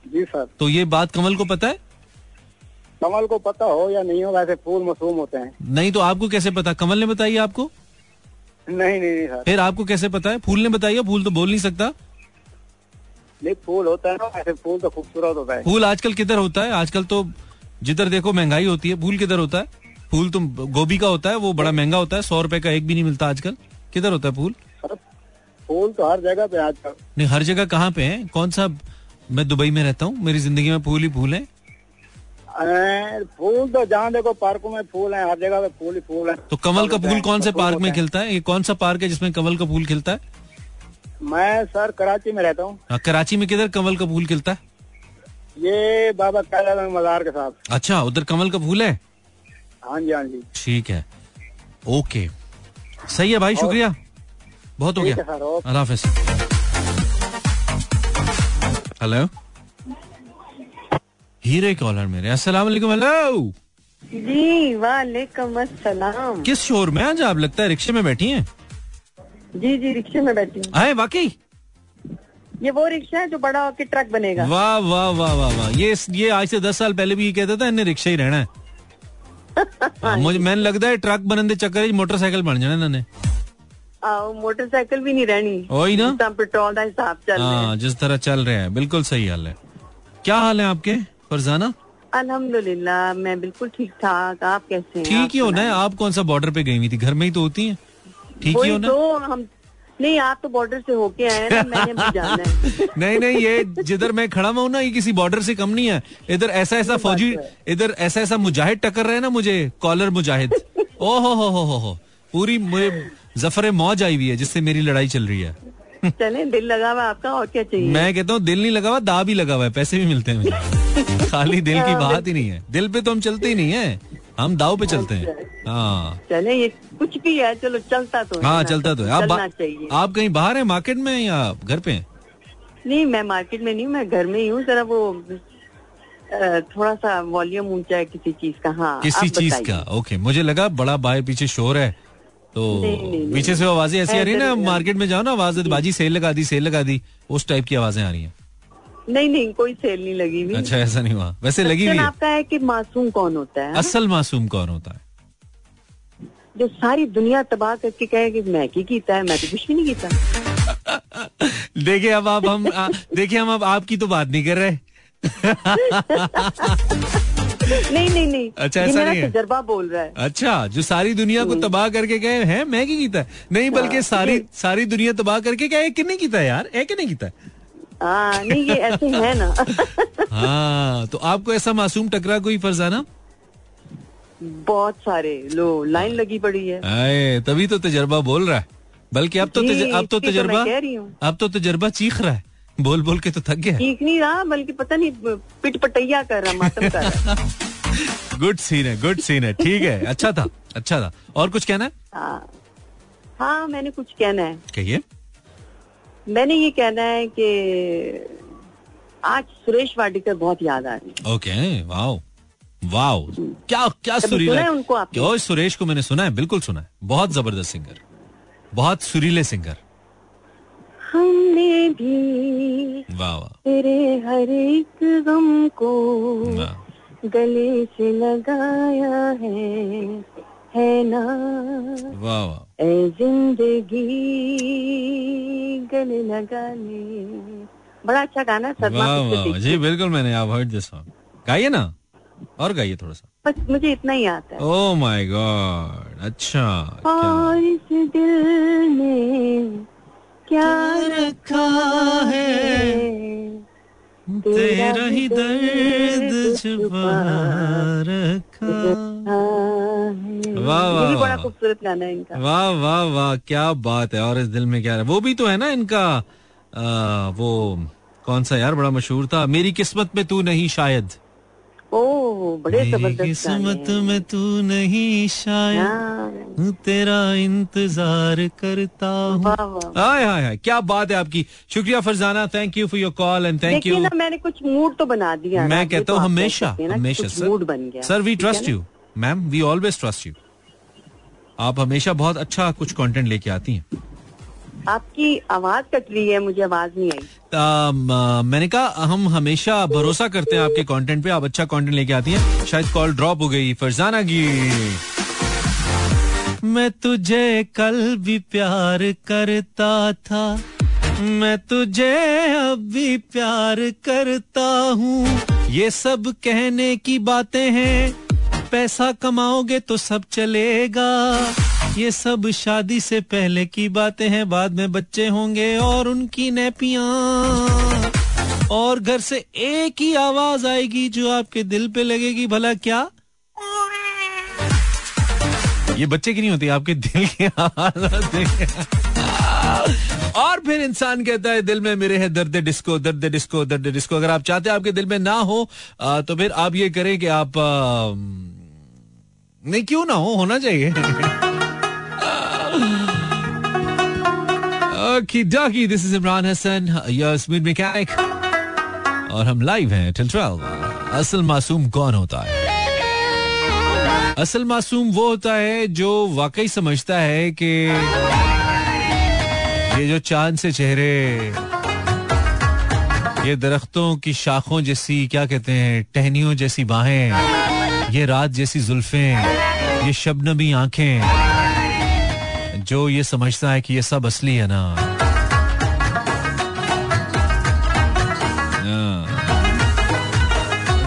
जी सर। तो ये बात कमल को पता है? कमल को पता हो या नहीं हो वैसे फूल मासूम होते हैं। नहीं तो आपको कैसे पता? कमल ने बताई आपको? नहीं नहीं नहीं सर। फिर आपको कैसे पता है? फूल ने बताया फूल तो बोल नहीं सकता? नहीं फूल होता है ना वैसे फूल तो खूबसूरत होता है। फूल आजकल किधर होता है? आजकल तो जिधर देखो महँगाई होती है फूल किधर होता है? फूल तो गोभी का होता है वो बड़ा महँगा होता है सौ रुपए का एक भी नहीं मिलता आजकल। किधर होता है फूल? फूल तो हर जगह पे आजकल। नहीं हर जगह कहाँ पे है? कौन सा? मैं दुबई में रहता हूँ मेरी ज़िंदगी में फूल ही फूल है। फूल तो जहाँ देखो पार्कों में फूल है हर जगह पे फूल ही फूल है। तो कमल का फूल कौन से पार्क में खिलता है? ये कौन सा पार्क है जिसमें कमल का फूल खिलता है? मैं सर कराची में रहता हूँ। हाँ, कराची में किधर कमल का फूल खिलता है? ये बाबा कैला मजार के साथ। अच्छा उधर कमल का फूल है? हाँ जी हाँ जी। ठीक है। ओके। सही है भाई शुक्रिया। बहुत हो गया। अल्लाह हाफिज। हेलो। हीरे कॉलर मेरे। अस्सलाम वालेकुम हेलो जी वालेकुम अस्सलाम। किस शोर में आज आप लगता है रिक्शे में बैठी हैं? जी जी रिक्शे में बैठी हूँ। आए वाकई? ये वो रिक्शा है जो बड़ा होकर ट्रक बनेगा। वाह वाह वाह वाह वाह। ये ये आज से दस साल पहले भी ये कहता था इन्हें रिक्शा ही रहना है। हाँ, मुझे मैं लगता है ट्रक बनने के चक्कर मोटरसाइकिल बन जाना इन्होंने। मोटरसाइकिल भी नहीं रहनी। वही ना। पेट्रोल का हिसाब चल रहा है हाँ, जिस तरह चल रहे हैं। बिल्कुल सही हाल है। क्या हाल है आपके? फरजाना? अल्हम्दुलिल्लाह मैं बिल्कुल ठीक ठाक। आप कैसे हैं? ठीक ही होना है। आप कौन सा बॉर्डर पे गई हुई थी? घर में ही तो होती हैं। ठीक ही होना तो हम नहीं आप तो बॉर्डर से होके आए हैं ना मैंने भी जाना है। नहीं नहीं ये जिधर मैं खड़ा हुआ हूँ ना ये किसी बॉर्डर से कम नहीं है। इधर ऐसा ऐसा फौजी इधर ऐसा ऐसा मुजाहिद टक्कर रहे हैं ना मुझे कॉलर मुजाहिद। ओ हो हो हो हो। हो पूरी ज़फ़र मौज आई हुई है जिससे मेरी लड़ाई चल रही है। चले दिल लगा हुआ आपका और क्या चाहिए? मैं कहता हूँ दिल नहीं लगा हुआ दा भी लगा हुआ है पैसे भी मिलते हैं मुझे। खाली दिल की बात ही नहीं है। दिल पे तो हम चलते ही नहीं है। हम दाव पे चलते हैं। हाँ। चले ये कुछ भी है चलो चलता तो हाँ चलता तो है। आप आप कहीं बाहर हैं मार्केट में या घर पे नहीं मैं मार्केट में नहीं हूँ मैं घर में ही हूँ। जरा वो थोड़ा सा वॉल्यूम ऊँचा है किसी चीज़ का। हाँ किसी चीज़ का? ओके मुझे लगा बड़ा बाहर पीछे शोर है। तो नहीं, नहीं, नहीं। पीछे से आवाज़ें ऐसी आ रही है ना मार्केट में जाओ ना आवाज़ बाजी सेल लगा दी सेल लगा दी उस टाइप की आवाज़ें आ रही हैं। नहीं नहीं कोई सेल नहीं लगी हुई। अच्छा ऐसा नहीं हुआ। वैसे लगी हुई है। आपका है कि मासूम कौन होता है? असल मासूम कौन होता है? जो सारी दुनिया तबाह करके कहे कि मैं की कीता है मैं तो कुछ भी नहीं कीता देखिए अब आप हम देखिए हम अब आपकी तो बात नहीं कर रहे। नहीं नहीं नहीं। अच्छा, ऐसा नहीं है। तजर्बा बोल रहा है। अच्छा जो सारी दुनिया को तबाह करके गए हैं मैं की कीता है? नहीं बल्कि सारी सारी दुनिया तबाह करके गए कि नहीं कीता है यार? है कि नहीं कीता है? हाँ नहीं ये ऐसे है ना। हाँ तो आपको ऐसा मासूम टकरा कोई फरजाना? बहुत सारे लो लाइन लगी पड़ी है। आए तभी तो तजर्बा बोल रहा है। बल्कि अब तो अब तो तो तजर्बा। अब तो तजर्बा चीख रहा है। बोल बोल के तो थक गया ठीक नहीं रहा बल्कि पता नहीं पिट पटैया कर रहा मातम कर रहा गुड सीन है गुड सीन है। ठीक है अच्छा था अच्छा था। और कुछ कहना है? हाँ हाँ मैंने कुछ कहना है। कहिए। मैंने ये कहना है कि आज सुरेश वाडिकर बहुत याद आ रही है। ओके वाओ वाओ क्या क्या सुरीला है? उनको आपने? क्यों सुरेश को मैंने सुना है बिल्कुल सुना है बहुत ज़बरदस्त सिंगर बहुत सुरीले सिंगर। हमने भी वाह वाह। तेरे हर एक गम को गले से लगाया है। है ना? वाह वाह। ए ज़िंदगी गले लगा ले बड़ा अच्छा गाना सदमा वाह वाह। जी बिल्कुल मैंने आप हर्ड दिस सॉन्ग गाइए ना और गाइए थोड़ा सा। बस मुझे इतना ही आता है। ओ माय गॉड अच्छा और इस दिल में क्या रखा है? तेरा ही दर्द छुपा रखा। वाह, वाह, बड़ा। खूबसूरत गाना है इनका। वाह वाह वाह क्या बात है और इस दिल में क्या है। वो भी तो है ना इनका आ, वो कौन सा यार बड़ा मशहूर था मेरी किस्मत में तू नहीं शायद। ओ बड़े किस्मत में तू नहीं शायद हाँ, तेरा इंतज़ार करता हूँ। हाय हाय हाय क्या बात है आपकी। शुक्रिया Farzana thank you for your call and thank you मैंने कुछ मूड तो बना दिया मैं कहता तो हूँ हमेशा हमेशा कुछ मूड बन सर गया sir we trust you ma'am we always trust you आप हमेशा बहुत अच्छा कुछ कंटेंट लेके आती हैं। आपकी आवाज़ कट रही है मुझे आवाज़ नहीं आई। अम, मैंने कहा हम हमेशा भरोसा करते हैं आपके कंटेंट पे आप अच्छा कंटेंट लेके आती हैं। शायद कॉल ड्रॉप हो गई फरजाना की। मैं तुझे कल भी प्यार करता था। मैं तुझे अब भी प्यार करता हूँ। ये सब कहने की बातें हैं पैसा कमाओगे तो सब चलेगा। ये सब शादी से पहले की बातें हैं। बाद में बच्चे होंगे और उनकी नेपियाँ। और घर से एक ही आवाज़ आएगी जो आपके दिल पे लगेगी। भला क्या? ये बच्चे की नहीं होती आपके दिल की आवाज़ और फिर इंसान कहता है दिल में मेरे है दर्द डिस्को दर्द डिस्को दर्द डिस्को। अगर आप चाहते हैं आपके दिल में ना हो आ, तो फिर आप ये करें कि आप आ, नहीं क्यों ना हो? होना चाहिए। Okey dokey this is Imran Hasan speed mechanic और हम लाइव हैं टिल 12 असल मासूम कौन होता है? असल मासूम वो होता है जो वाकई समझता है कि ये जो चाँद से चेहरे, ये दरख्तों की शाखों जैसी, क्या कहते हैं, टहनियों जैसी बाहें, ये रात जैसी जुल्फें, ये शबनमी आँखें, जो ये समझता है कि ये सब असली है ना।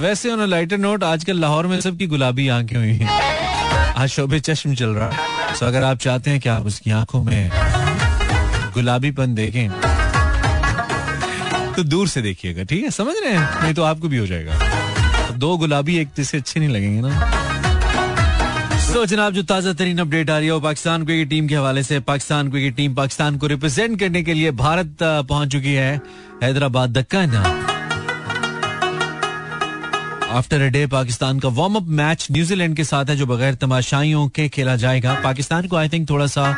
वैसे ऑन लाइटर नोट आजकल लाहौर में सबकी गुलाबी आँखें हुई हैं। आज शोभे चश्म चल रहा है। तो अगर आप चाहते हैं कि आप उसकी आँखों में गुलाबीपन देखें तो दूर से देखिएगा, ठीक है? समझ रहे हैं? नहीं तो आपको भी हो जाएगा। दो गुलाबी एक जैसे अच्छे नहीं लगेंगे ना। तो जनाब, जो ताज़ा तरीन अपडेट आ रही है, वो पाकिस्तान क्रिकेट टीम के हवाले से। पाकिस्तान क्रिकेट टीम पाकिस्तान को रिप्रेजेंट करने के लिए भारत पहुँच चुकी है Hyderabad Deccan after a day Pakistan का वार्म अप मैच न्यूजीलैंड के साथ है, जो बगैर तमाशाइयों के खेला जाएगा। पाकिस्तान को आई थिंक थोड़ा सा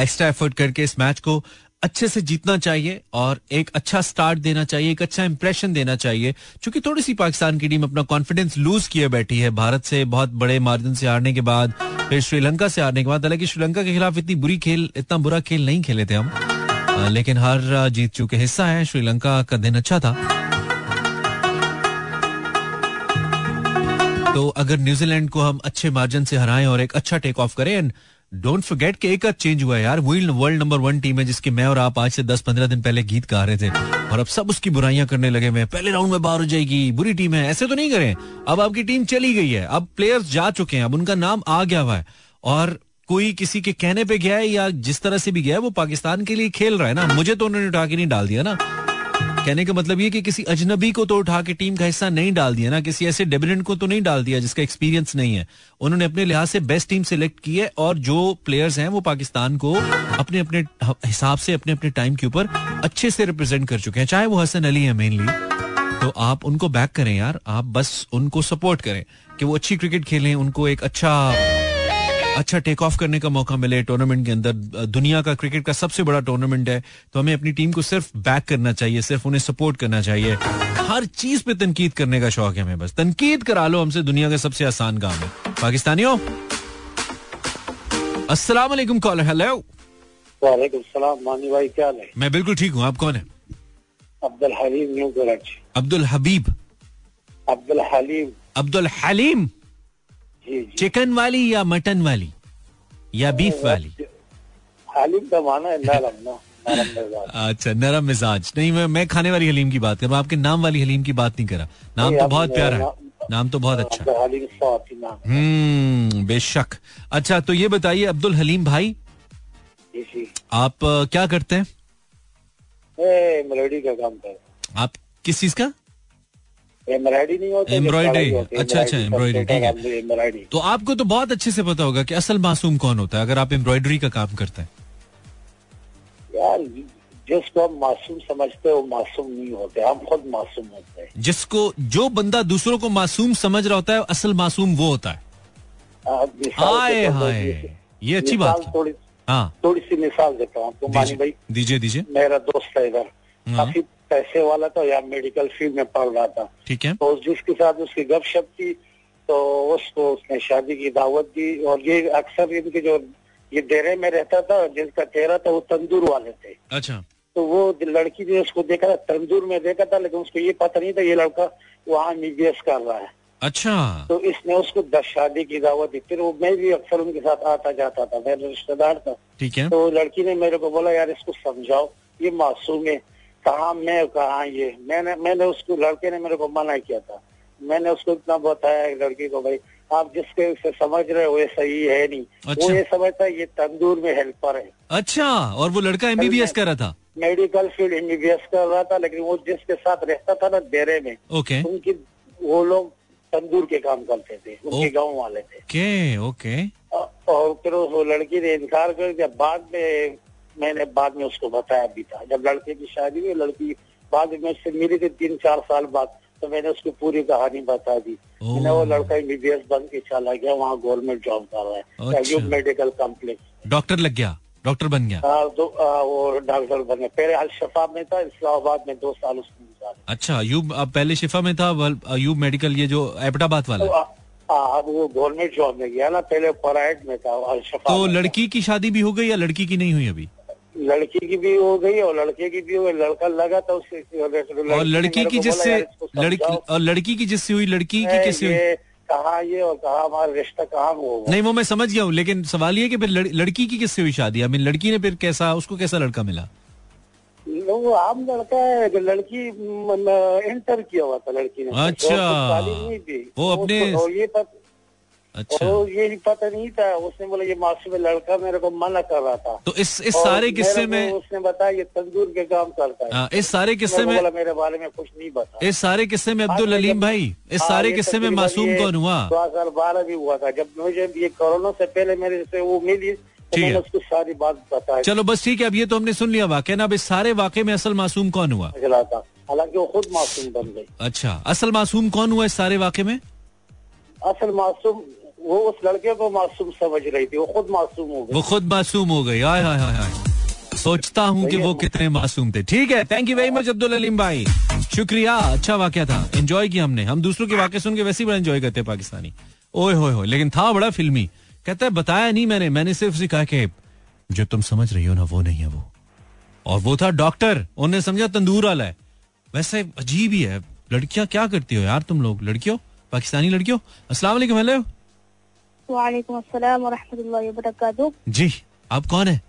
एक्स्ट्रा एफर्ट करके इस मैच को अच्छे से जीतना चाहिए और एक अच्छा स्टार्ट देना चाहिए, एक अच्छा इंप्रेशन देना चाहिए। क्योंकि थोड़ी सी पाकिस्तान की टीम अपना कॉन्फिडेंस लूज किए बैठी है। भारत से बहुत बड़े मार्जिन से हारने के बाद, फिर श्रीलंका से हारने के बाद, हालाँकि श्रीलंका के खिलाफ इतनी बुरी खेल, इतना बुरा खेल नहीं खेले थे हम। लेकिन हर जीत चुके हिस्सा है। श्रीलंका का दिन अच्छा था। तो अगर न्यूजीलैंड को हम अच्छे मार्जिन से हराएँ और एक अच्छा टेक ऑफ़ करें एंड डोंट फॉरगेट कि एक चेंज हुआ है यार। World world number one team है जिसकी मैं और आप आज से 10-15 दिन पहले गीत गा रहे थे। और अब सब उसकी बुराइयाँ करने लगे मैं पहले राउंड में बाहर हो जाएगी, बुरी टीम है। ऐसे तो नहीं करें। अब आपकी टीम चली गई है। अब प्लेयर्स जा चुके हैं। अब उनका नाम आ गया हुआ है। और कोई किसी के कहने पे गया है या जिस तरह से भी गया है, वो पाकिस्तान के लिए खेल रहा है ना? मुझे तो उन्होंने उठा के नहीं डाल दिया ना। कहने का मतलब ये कि किसी अजनबी को तो उठा के टीम का हिस्सा नहीं डाल दिया ना, किसी ऐसे डेबिडेंट को तो नहीं डाल दिया जिसका एक्सपीरियंस नहीं है। उन्होंने अपने लिहाज से बेस्ट टीम सिलेक्ट की है और जो प्लेयर्स हैं वो पाकिस्तान को अपने अपने हिसाब से अपने अपने टाइम के ऊपर अच्छे से रिप्रेजेंट कर चुके हैं। चाहे वो हसन अली है मेनली तो आप उनको बैक करें यार। आप बस उनको सपोर्ट करें कि वो अच्छी क्रिकेट खेलें, उनको एक अच्छा अच्छा टेक ऑफ़ करने का मौका मिले टूर्नामेंट के अंदर दुनिया का क्रिकेट का सबसे बड़ा टूर्नामेंट है तो हमें अपनी टीम को सिर्फ़ बैक करना चाहिए सिर्फ़ उन्हें सपोर्ट करना चाहिए। हर चीज़ पे तनकीद करने का शौक है हमें बस। तनकीद करा लो हमसे दुनिया का सबसे आसान काम है। पाकिस्तानियों? अस्सलाम वालेकुम कॉलर हेलो वालेकुम सलाम मानी भाई क्या हाल है? मैं बिल्कुल ठीक हूँ आप कौन है? अब्दुल हलीम न्यू कराची अब्दुल हबीब। अब्दुल हलीम। अब्दुल हलीम? चिकन वाली या मटन वाली? या बीफ वाली? हलीम का माना है नरम ना अच्छा नरम मिजाज। नहीं मैं मैं खाने वाली हलीम की बात कर रहा हूँ। आपके नाम वाली हलीम की बात नहीं करा। नाम तो बहुत प्यारा है। नाम तो बहुत अच्छा। नाम हम्म बेशक। अच्छा तो ये बताइए अब्दुल हलीम भाई? आप क्या करते हैं? का काम आप किस चीज़ का? एम्ब्रॉयडरी नहीं होता Embroidery, अच्छा, अच्छा, embroidery, ठीक है। एम्ब्रॉयडरी तो आपको तो बहुत अच्छे से पता होगा कि असल मासूम कौन होता है अगर आप एम्ब्रॉयडरी का काम करते हैं। यार जिसको हम मासूम समझते हैं वो मासूम नहीं होते हम खुद मासूम होते हैं। जिसको जो बंदा दूसरों को मासूम समझ रहा होता है असल मासूम वो होता है। हाय हाय ये अच्छी बात थोड़ी हाँ। थोड़ी सी मिसाल देता हूँ आपको मानी भाई। दीजिए दीजिए दीजिए। मेरा दोस्त है इधर। हाँ। काफ़ी पैसे वाला था या मेडिकल फ़ील्ड में पढ़ रहा था। ठीक है। तो जिसके साथ उसकी गपशप थी तो उसको उसने शादी की दावत दी। और ये अक्सर इनके जो ये डेरे में रहता था जिनका चेहरा था वो तंदूर वाले थे। अच्छा। तो वो लड़की ने उसको देखा था तंदूर में देखा था लेकिन उसको ये पता नहीं था ये लड़का वहाँ एमबीबीएस कर रहा है। अच्छा। तो इसने उसको दस शादी की दावत दी। फिर वो मैं भी अक्सर उनके साथ आता जाता था मेरा रिश्तेदार था। ठीक है। तो लड़की ने मेरे को बोला यार इसको समझाओ ये मासूम है। कहा मैं कहा ये। मैंने मैंने उसको लड़के ने मेरे को मना किया था। मैंने उसको इतना बताया लड़की को भाई आप जिसके से समझ रहे हो ये सही है नहीं। अच्छा। वो ये समझता है ये तंदूर में हेल्पर है। अच्छा और वो लड़का एमबीबीएस कर रहा था? मेडिकल फ़ील्ड एमबीबीएस कर रहा था लेकिन वो जिसके साथ रहता था ना डेरे में ओके। उनकी वो लोग तंदूर के काम करते थे उनके। गाँव वाले थे। Okay okay. और फिर वो लड़की ने इनकार कर दिया। बाद में मैंने बाद में उसको बताया भी था। जब लड़के की शादी हुई लड़की बाद में मुझसे मिली थी तीन चार साल बाद तो मैंने उसको पूरी कहानी बता दी मैंने वो लड़का एमबीबीएस बन के चला गया वहाँ गवर्नमेंट जॉब कर रहा है। अयूब मेडिकल कॉम्प्लेक्स डॉक्टर लग गया? डॉक्टर बन गया? हाँ, तो आ, वो डॉक्टर बन गया। पहले अल शफा में था इस्लामाबाद में दो साल उसने गुजारे। अच्छा अयूब अब पहले शिफा में था अयूब मेडिकल ये जो एबटाबाद तो वाला आ, आ, अब वो गवर्नमेंट जॉब में गया ना पहले प्राइवेट में था अल शफा तो। लड़की की शादी भी हो गई या लड़की की नहीं हुई अभी? लड़की की भी हो गई और लड़के की भी हो गई। लड़का लगा था उससे और लड़की की जिससे लड़की और लड़की की जिससे हुई लड़की की किससे हुई? कहाँ ये और कहाँ हमारा रिश्ता कहाँ वो नहीं वो मैं समझ गया हूँ लेकिन सवाल ये कि फिर लड़की की किससे हुई शादी? आई मीन लड़की ने फिर कैसा उसको कैसा लड़का मिला? वो आम लड़का है जो लड़की इंटर किया हुआ था लड़की ने। अच्छा। वो अपने- और ये अच्छा। और ये पता नहीं था उसने बोला ये मासूम लड़का मेरे को मना कर रहा था। तो इस इस सारे किस्से में उसने बताया ये तंदूर के काम करता है। हाँ, इस सारे किस्से में बोला मेरे बारे में कुछ नहीं बता इस सारे किस्से में अब्दुल हाँ, अलीम भाई इस हाँ, सारे किस्से में मासूम कौन हुआ? दो हज़ार बारह में हुआ था। जब मुझे ये कोरोना से पहले मेरे से वो मिली तो ठीक है। उसको सारी बात बताई। चलो बस ठीक है अब ये तो हमने सुन लिया वाक्य ना अब इस सारे वाक्य में असल मासूम कौन हुआ? हालाँकि वो खुद मासूम बन गई। अच्छा असल मासूम कौन हुआ इस सारे वाक्य में? असल मासूम वो उस लड़के को मासूम समझ रही थी वो खुद मासूम हो गई। वो खुद मासूम हो गई। हाय हाय हाय हाय सोचता हूँ कि वो कितने मासूम थे। ठीक है thank you very much Abdul Aleem भाई। शुक्रिया अच्छा वाक्य था। एंजॉय किया हमने। हम दूसरों के वाक्य सुन के वैसे ही बड़ा एंजॉय करते पाकिस्तानी। ओए होए होए लेकिन था बड़ा फिल्मी। कहता है बताया नहीं मैंने। मैंने सिर्फ़ कहा कि जो तुम समझ रही हो ना वो नहीं है वो। और वो था डॉक्टर उन्होंने समझा तंदूर वाला है। वैसे अजीब ही है। लड़कियाँ क्या करती हो यार तुम लोग? लड़कियों? पाकिस्तानी लड़कियों? अस्सलाम वालेकुम हेलो वालेकुम जी आप कौन है?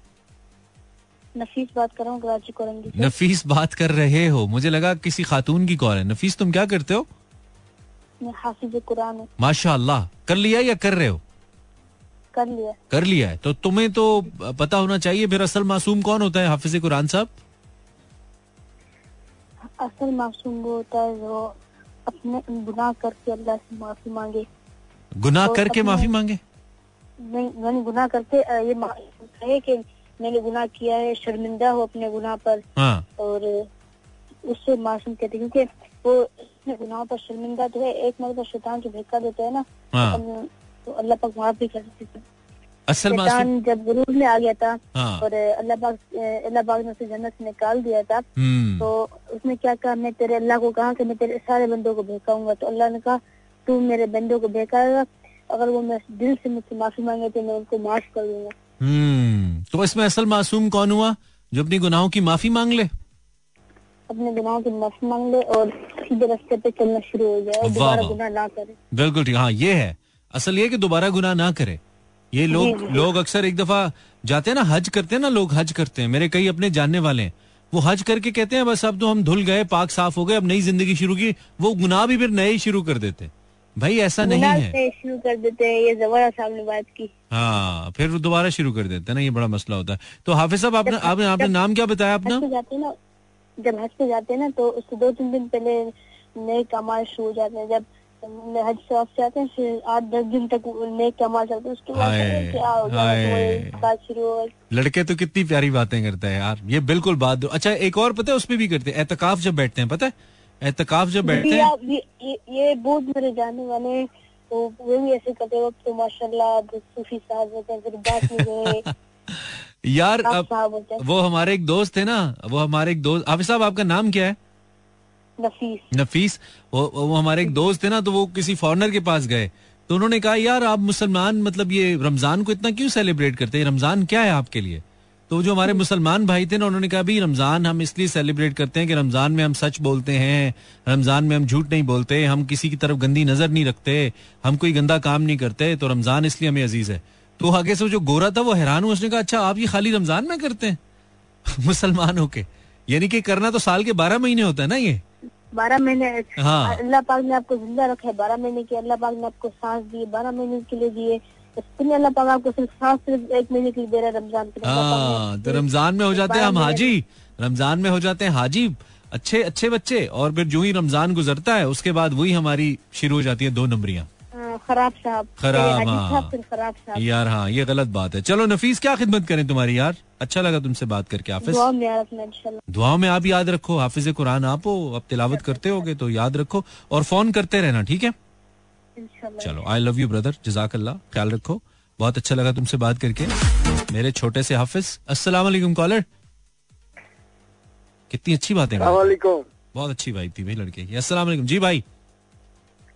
नफीस बात कर रहा हूँ कराची कोरंगी नफीस बात कर रहे हो। मुझे लगा किसी खातून की कॉल है। नफीस तुम क्या करते हो? मैं हाफिज कुरान हूँ। माशा कर लिया या कर रहे हो? कर लिया। कर लिया है। तो तुम्हें तो पता होना चाहिए फिर असल मासूम कौन होता है हाफिज कुरान साहब? असल मासूम वो होता है जो अपने गुनाह करके अल्लाह से माफ़ी मांगे। गुनाह तो करके माफ़ी मांगे? नहीं मैंने गुनाह करके ये मा- है कि मैंने गुनाह किया है शर्मिंदा हो अपने गुनाह पर। हाँ। और उससे मासूम कहते क्योंकि वो अपने गुनाहों पर शर्मिंदा तो है एक मरतबा शैतान जो धक्का देता है ना हाँ। तो अल्लाह पाक माफ़ भी कर देते असल शैतान जब गुरूर में आ गया था हाँ। और अल्लाह पाक अल्लाह पाक ने उसे जन्नत से निकाल दिया था हम्म। तो उसने क्या कहा मैं तेरे अल्लाह को कहा कि मैं तेरे सारे बंदों को भेकाऊँगा तो अल्लाह ने कहा तू मेरे बंदों को बहकाएगा अगर वो मैं दिल से मुझसे माफ़ी मांगे तो मैं उनको माफ़ कर दूँगा। हम्म तो इसमें असल मासूम कौन हुआ जो अपनी गुनाहों की माफ़ी मांग ले? अपने गुनाहों की माफ़ी मांग ले और सीधे रास्ते पे चलना शुरू हो जाए दोबारा गुनाह ना करे। बिल्कुल ठीक हाँ ये है। असल ये कि दोबारा गुनाह ना करे। ये लोग लोग अक्सर एक दफ़ा जाते हैं ना हज करते हैं ना लोग हज करते हैं। मेरे कई अपने जानने वाले हैं। वो हज करके कहते हैं बस अब तो हम धुल गए पाक साफ़ हो गए अब नई ज़िंदगी शुरू की। वो गुनाह भी फिर नए ही शुरू कर देते हैं। भाई ऐसा नहीं है। शुरू कर देते हैं ये बात की। हाँ फिर दोबारा शुरू कर देते हैं ना ये बड़ा मसला होता है। तो हाफिज साहब आपने आपने आपने नाम क्या बताया अपना? जाते हैं ना जब हज पे जाते हैं ना तो उससे दो तीन दिन पहले नए कमाल शुरू हो जाते हैं। जब हज से वापस आते हैं फिर आठ दस दिन तक नए कमाल चलते हैं। उसके बाद क्या तो लड़के तो कितनी प्यारी बातें करते हैं यार ये बिल्कुल बात अच्छा एक और पता है उसमें भी करते हैं एतकाफ जब बैठते हैं पता है? एतकाफ जब बैठते हैं। ये ये, ये बहुत मेरे जानने वाले तो वो भी ऐसे करते वक्त तो माशाल्लाह सूफी साहब होते हैं फिर बात में गए यार अब हैं। वो हमारे एक दोस्त थे ना वो हमारे एक दोस्त हाफिज साहब आपका नाम क्या है? नफीस। नफीस? वो वो हमारे एक दोस्त थे ना तो वो किसी फॉरनर के पास गए। तो उन्होंने कहा यार आप मुसलमान मतलब ये रमज़ान को इतना क्यों सेलिब्रेट करते हैं? रमज़ान क्या है आपके लिए? तो जो हमारे मुसलमान भाई थे ना उन्होंने कहा भाई रमज़ान हम इसलिए सेलिब्रेट करते हैं कि रमज़ान में हम सच बोलते हैं रमज़ान में हम झूठ नहीं बोलते हम किसी की तरफ़ गंदी नज़र नहीं रखते हम कोई गंदा काम नहीं करते तो रमज़ान इसलिए हमें अज़ीज़ है। तो आगे से जो गोरा था वो हैरान हुआ उसने कहा अच्छा आप ये खाली रमज़ान में करते हैं? मुसलमान होके। यानी कि करना तो साल के बारह महीने होता है ना ये? बारह महीने हाँ। अल्लाह पाक ने आपको ज़िंदा रखा है बारह महीने के अल्लाह पाक ने आपको सांस दिए बारह महीने के लिए दिए। इतने अल्लाह पाक आपको सिर्फ़ सांस सिर्फ़ एक महीने के दे रहा है रमज़ान के हाँ तो रमज़ान में हो जाते हैं हम हाजी। रमज़ान में हो जाते हैं हाजी। अच्छे अच्छे बच्चे। और फिर जो ही रमज़ान गुजरता है उसके बाद वही हमारी शुरू हो जाती है दो नंबरियाँ। हाँ, खराब साहब खराब, हाँ। खराब साहब यार हाँ ये गलत बात है। चलो नफीस क्या खिदमत करें तुम्हारी यार? अच्छा लगा तुमसे बात करके हाफिज। दुआ में आप याद रखो हाफिज कुरान आप हो आप तिलावत करते होगे तो याद रखो। और फ़ोन करते रहना ठीक है? चलो आई लव यू ब्रदर जजाक अल्लाह ख्याल रखो। बहुत अच्छा लगा तुमसे बात करके। मेरे छोटे से हाफिज अस्सलाम वालेकुम कॉलर कितनी अच्छी बातें कर वालेकुम। बहुत अच्छी बात थी भाई लड़के की। अस्सलाम वालेकुम। जी भाई।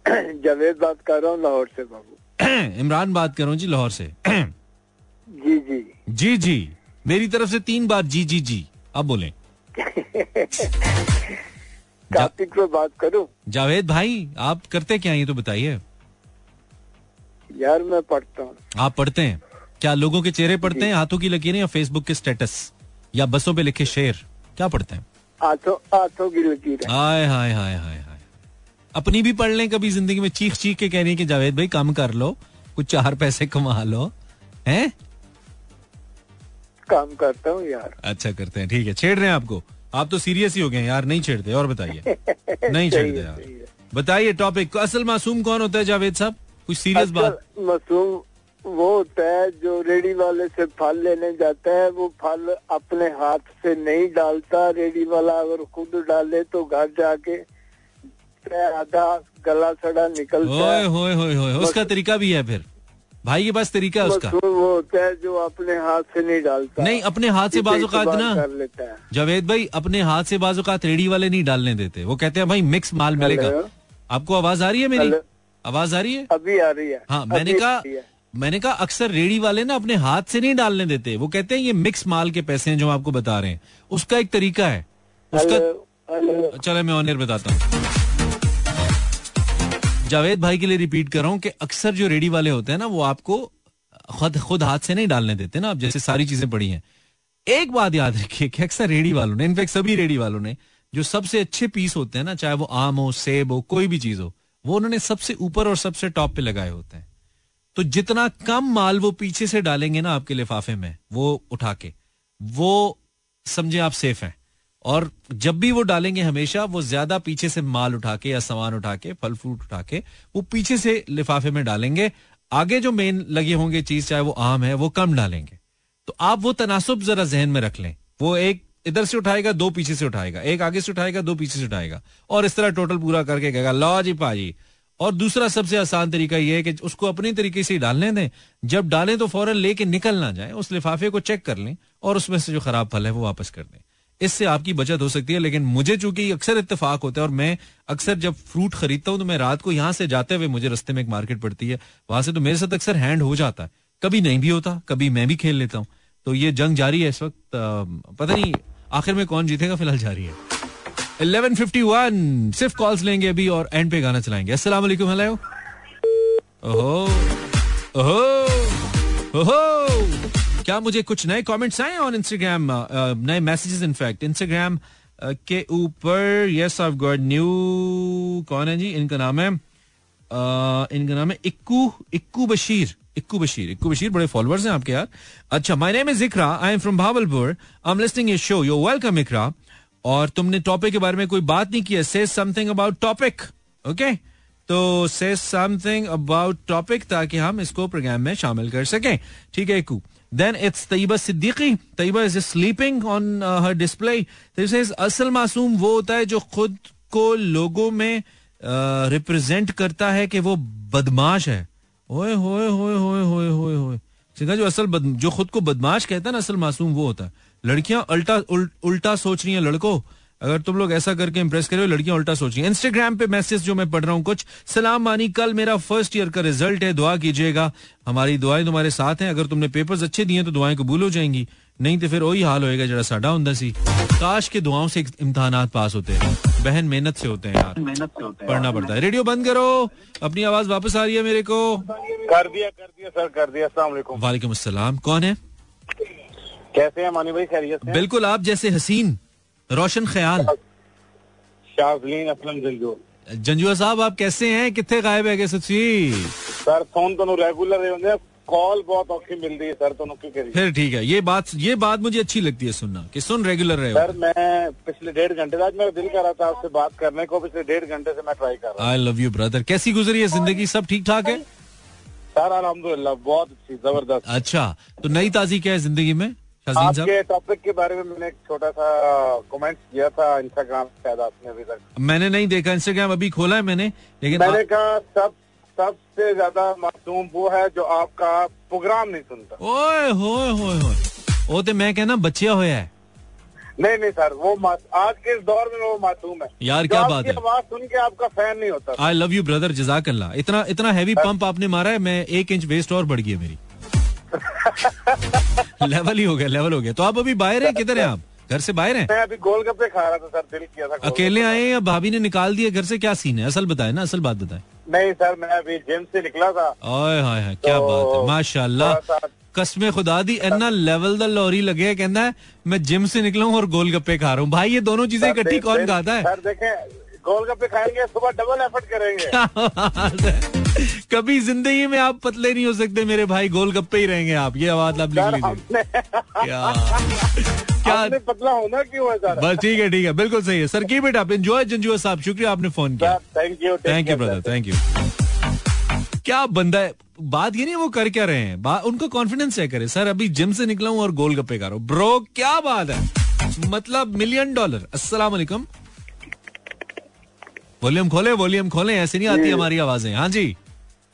जावेद बात कर रहा हूँ लाहौर से बाबू। इमरान बात कर रहा हूँ जी लाहौर से। जी जी। जी जी। मेरी तरफ़ से तीन बार जी जी जी। अब बोले। कार्तिक से बात करूँ। जावेद भाई आप करते क्या ये तो बताइए। यार मैं पढ़ता हूँ। आप पढ़ते हैं? क्या लोगों के चेहरे पढ़ते हैं हाथों की लकीरें या फेसबुक के स्टेटस या बसों पे लिखे शेर? क्या पढ़ते हैं? हाथों हाथों की लकीर। हाय हाय हाय हाय हाय। अपनी भी पढ़ लें कभी ज़िंदगी में चीख चीख के कह रही है कि जावेद भाई काम कर लो कुछ चार पैसे कमा लो। हैं? काम करता हूँ यार। अच्छा करते हैं ठीक है। छेड़ रहे हैं आपको। आप तो सीरियस ही हो गए यार नहीं छेड़ते और बताइए। नहीं छेड़ते यार। बताइए टॉपिक असल मासूम कौन होता है जावेद साहब? कुछ सीरियस बात? मासूम वो होता है जो रेडी वाले से फल लेने जाता है वो फल अपने हाथ से नहीं डालता। रेडी वाला अगर खुद डाले तो घर जाके आधा गला सड़ा निकलता ओए है। होए होए होए उसका तरीका भी है फिर। भाई के पास तरीका है उसका। वो होता है जो अपने हाथ से नहीं डालता। नहीं अपने हाथ से बाजू का इस्तेमाल ना। है। जावेद भाई अपने हाथ से बाजू का रेडी वाले नहीं डालने देते। वो कहते हैं भाई मिक्स माल मिलेगा। आपको आवाज़ आ रही है मेरी। आवाज़ आ रही है? अभी आ रही है। हाँ मैंने कहा। मैंने कहा अक्सर रेडी वाले ना अपने हाथ से नहीं डालने देते। वो कहते हैं ये मिक्स माल के पैसे हैं जो हम आपको बता रहे हैं। उसका एक तरीका है। उसका। चलो मैं ऑनर बताता हूँ। जावेद भाई के लिए रिपीट कर रहा हूँ कि अक्सर जो रेडी वाले होते हैं ना वो आपको खुद खुद हाथ से नहीं डालने देते ना आप जैसे सारी चीज़ें पड़ी हैं। एक बात याद रखिए कि अक्सर रेडी वालों ने इनफैक्ट सभी रेडी वालों ने जो सबसे अच्छे पीस होते हैं ना चाहे वो आम हो सेब हो कोई भी चीज़ हो वो उन्होंने सबसे ऊपर और सबसे टॉप पे लगाए होते हैं। तो जितना कम माल वो पीछे से डालेंगे ना आपके लिफाफे में, वो उठा के वो समझे आप सेफ़ हैं। और जब भी वो डालेंगे हमेशा, वो ज़्यादा पीछे से माल उठा के या सामान उठा के फल फ्रूट उठा के वो पीछे से लिफाफे में डालेंगे। आगे जो मेन लगे होंगे चीज़, चाहे वो आम है, वो कम डालेंगे। तो आप वो तनासुब जरा जहन में रख लें। वो एक इधर से उठाएगा, दो पीछे से उठाएगा। एक आगे से उठाएगा, दो पीछे से उठाएगा। और इस तरह टोटल पूरा करके कहेगा, लो जी पाजी। और दूसरा सबसे आसान तरीका यह है कि उसको अपने तरीके से डालने दें। जब डालें तो फ़ौरन लेके निकल ना जाए, उस लिफाफे को चेक कर लें और उसमें से जो खराब फल है वो वापस कर दें। इससे आपकी बचत हो सकती है, लेकिन मुझे चूँकि अक्सर इतफाक होता है और मैं अक्सर जब फ्रूट खरीदता हूँ तो मैं रात को यहाँ से जाते हुए मुझे रस्ते में एक मार्केट पड़ती है, वहाँ से तो मेरे साथ अक्सर हैंड हो जाता है। कभी नहीं भी होता, कभी मैं भी खेल लेता हूँ। तो ये जंग जारी है इस वक्त पता नहीं आखिर में कौन जीतेगा, फ़िलहाल जारी है। 1151 सिर्फ़ कॉल्स लेंगे अभी और एंड पे गाना चलाएँगे। वालेकुम हेलो क्या मुझे कुछ नए कमेंट्स आए ऑन इंस्टाग्राम नए मैसेजेस इनफैक्ट इंस्टाग्राम के ऊपर यस आई गॉट न्यू कौन है जी? इनका नाम है इनका नाम है इक्कू इक्कू बशीर इक्कू बशीर इक्कू बशीर, बड़े फॉलोअर्स हैं आपके यार। अच्छा my name is Iqra I am from Bahawalpur I am listening ये शो यू वेलकम इकरा और तुमने टॉपिक के बारे में कोई बात नहीं किया से समथिंग अबाउट टॉपिक ओके तो से समथिंग अबाउट टॉपिक ताकि हम इसको प्रोग्राम में शामिल कर सकें। ठीक है, Ikku. Then it's Tayyaba Siddiqui Tayyaba is sleeping on her display असल मासूम वो होता है जो खुद को लोगों में रिप्रेजेंट करता है कि वो बदमाश है। ओए होए होए होए होए होए होए। जो असल बद, जो खुद को बदमाश कहता है ना असल मासूम वो होता है। लड़कियाँ उल्टा उल, उल्टा सोच रही हैं लड़कों। अगर तुम लोग ऐसा करके इंप्रेस करे लड़कियाँ उल्टा सोच रही हैं। इंस्टाग्राम पे मैसेज जो मैं पढ़ रहा हूँ कुछ। सलाम मानी कल मेरा फ़र्स्ट ईयर का रिज़ल्ट है दुआ कीजिएगा। हमारी दुआएँ तुम्हारे साथ हैं। अगर तुमने पेपर्स अच्छे दिए तो दुआएँ कबूल हो जाएँगी। नहीं तो फिर वही हाल होएगा जरा साडा ਹੁੰਦਾ सी। काश के दुआओं से इम्तहानात पास होते। हैं बहन मेहनत से होते हैं यार। मेहनत से होते हैं। पढ़ना पड़ता है। रेडियो बंद करो। अपनी आवाज़ वापस आ रही है मेरे को। कर दिया कर दिया सर कर दिया। अस्सलाम वालेकुम। अस्सलाम। कौन है? कैसे हैं मानी भाई? खैरियत हैं? बिल्कुल आप जैसे हसीन रोशन ख्याल। शाजलीन असलम जंजू जंजुआ साहब आप कैसे हैं? कितने गायब है सर फ़ोन तो रेगुलर कॉल बहुत औखी मिल रही है सर तो की करी फिर ठीक है ये बात ये बात मुझे अच्छी लगती है सुनना कि सुन रेगुलर रहे सर मैं पिछले डेढ़ घंटे आज मेरा दिल कर रहा था आपसे बात करने को पिछले डेढ़ घंटे से मैं ट्राई कर रहा हूँ। आई लव यू ब्रदर कैसी गुजरी है ज़िंदगी? सब ठीक ठाक है? सर अलहमदुल्ला बहुत अच्छी ज़बरदस्त। अच्छा तो नई ताजी क्या है ज़िंदगी में आपके टॉपिक के बारे में मैंने एक छोटा सा कमेंट किया था इंस्टाग्राम शायद आपने अभी तक। मैंने नहीं देखा इंस्टाग्राम अभी खोला है मैंने लेकिन मैंने कहा सब सबसे ज़्यादा मासूम वो है जो आपका प्रोग्राम नहीं सुनता। ओए होए होए होए। वो तो मैं कहना बच्चिया होया है? नहीं नहीं सर वो आज के इस दौर में वो मासूम है। यार, क्या बात है। आवाज़ सुन के आपका फ़ैन नहीं होता। आई लव यू ब्रदर जजाक अल्लाह इतना इतना हैवी पंप आपने मारा है मैं एक इंच वेस्ट और बढ़ गई है मेरी। लेवल ही हो गया लेवल हो गया। तो आप अभी बाहर हैं? किधर हैं आप? घर से बाहर हैं? मैं अभी गोलगप्पे खा रहा था सर दिल किया था अकेले आए हैं या भाभी ने निकाल दिया? घर से क्या सीन है? असल बताए ना असल बात बताए। नहीं सर मैं अभी जिम से निकला था। ओए हाय हाय क्या तो बात है माशाल्लाह। कसमें खुदा दी एना लेवल द लॉरी लगे कहना है मैं जिम से निकला हूँ और गोलगप्पे खा रहा हूँ। भाई ये दोनों चीज़ें इकट्ठी कौन खाता है? सर देखें गोलगप्पे खाएँगे सुबह डबल एफर्ट करेंगे। कभी ज़िंदगी में आप पतले नहीं हो सकते मेरे भाई गोलगप्पे ही रहेंगे आप। ये आवाज़ आप लिख लीजिए। क्या क्या पतला होना क्यों है सर? बस ठीक है ठीक है। बिल्कुल सही है। सर की बेटा आप एंजॉय जंजुआ साहब। शुक्रिया आपने फ़ोन किया। Thank you thank you brother thank you क्या बंदा है? बात ये नहीं वो कर क्या रहे हैं? उनको कॉन्फिडेंस है करे। सर अभी जिम से निकला हूँ और गोलगप्पे खा रहा हूँ। ब्रो क्या बात है? मतलब मिलियन डॉलर अस्सलाम वालेकुम वॉल्यूम खोले वॉल्यूम खोले ऐसे नहीं आती हमारी आवाज़ें। हाँ जी।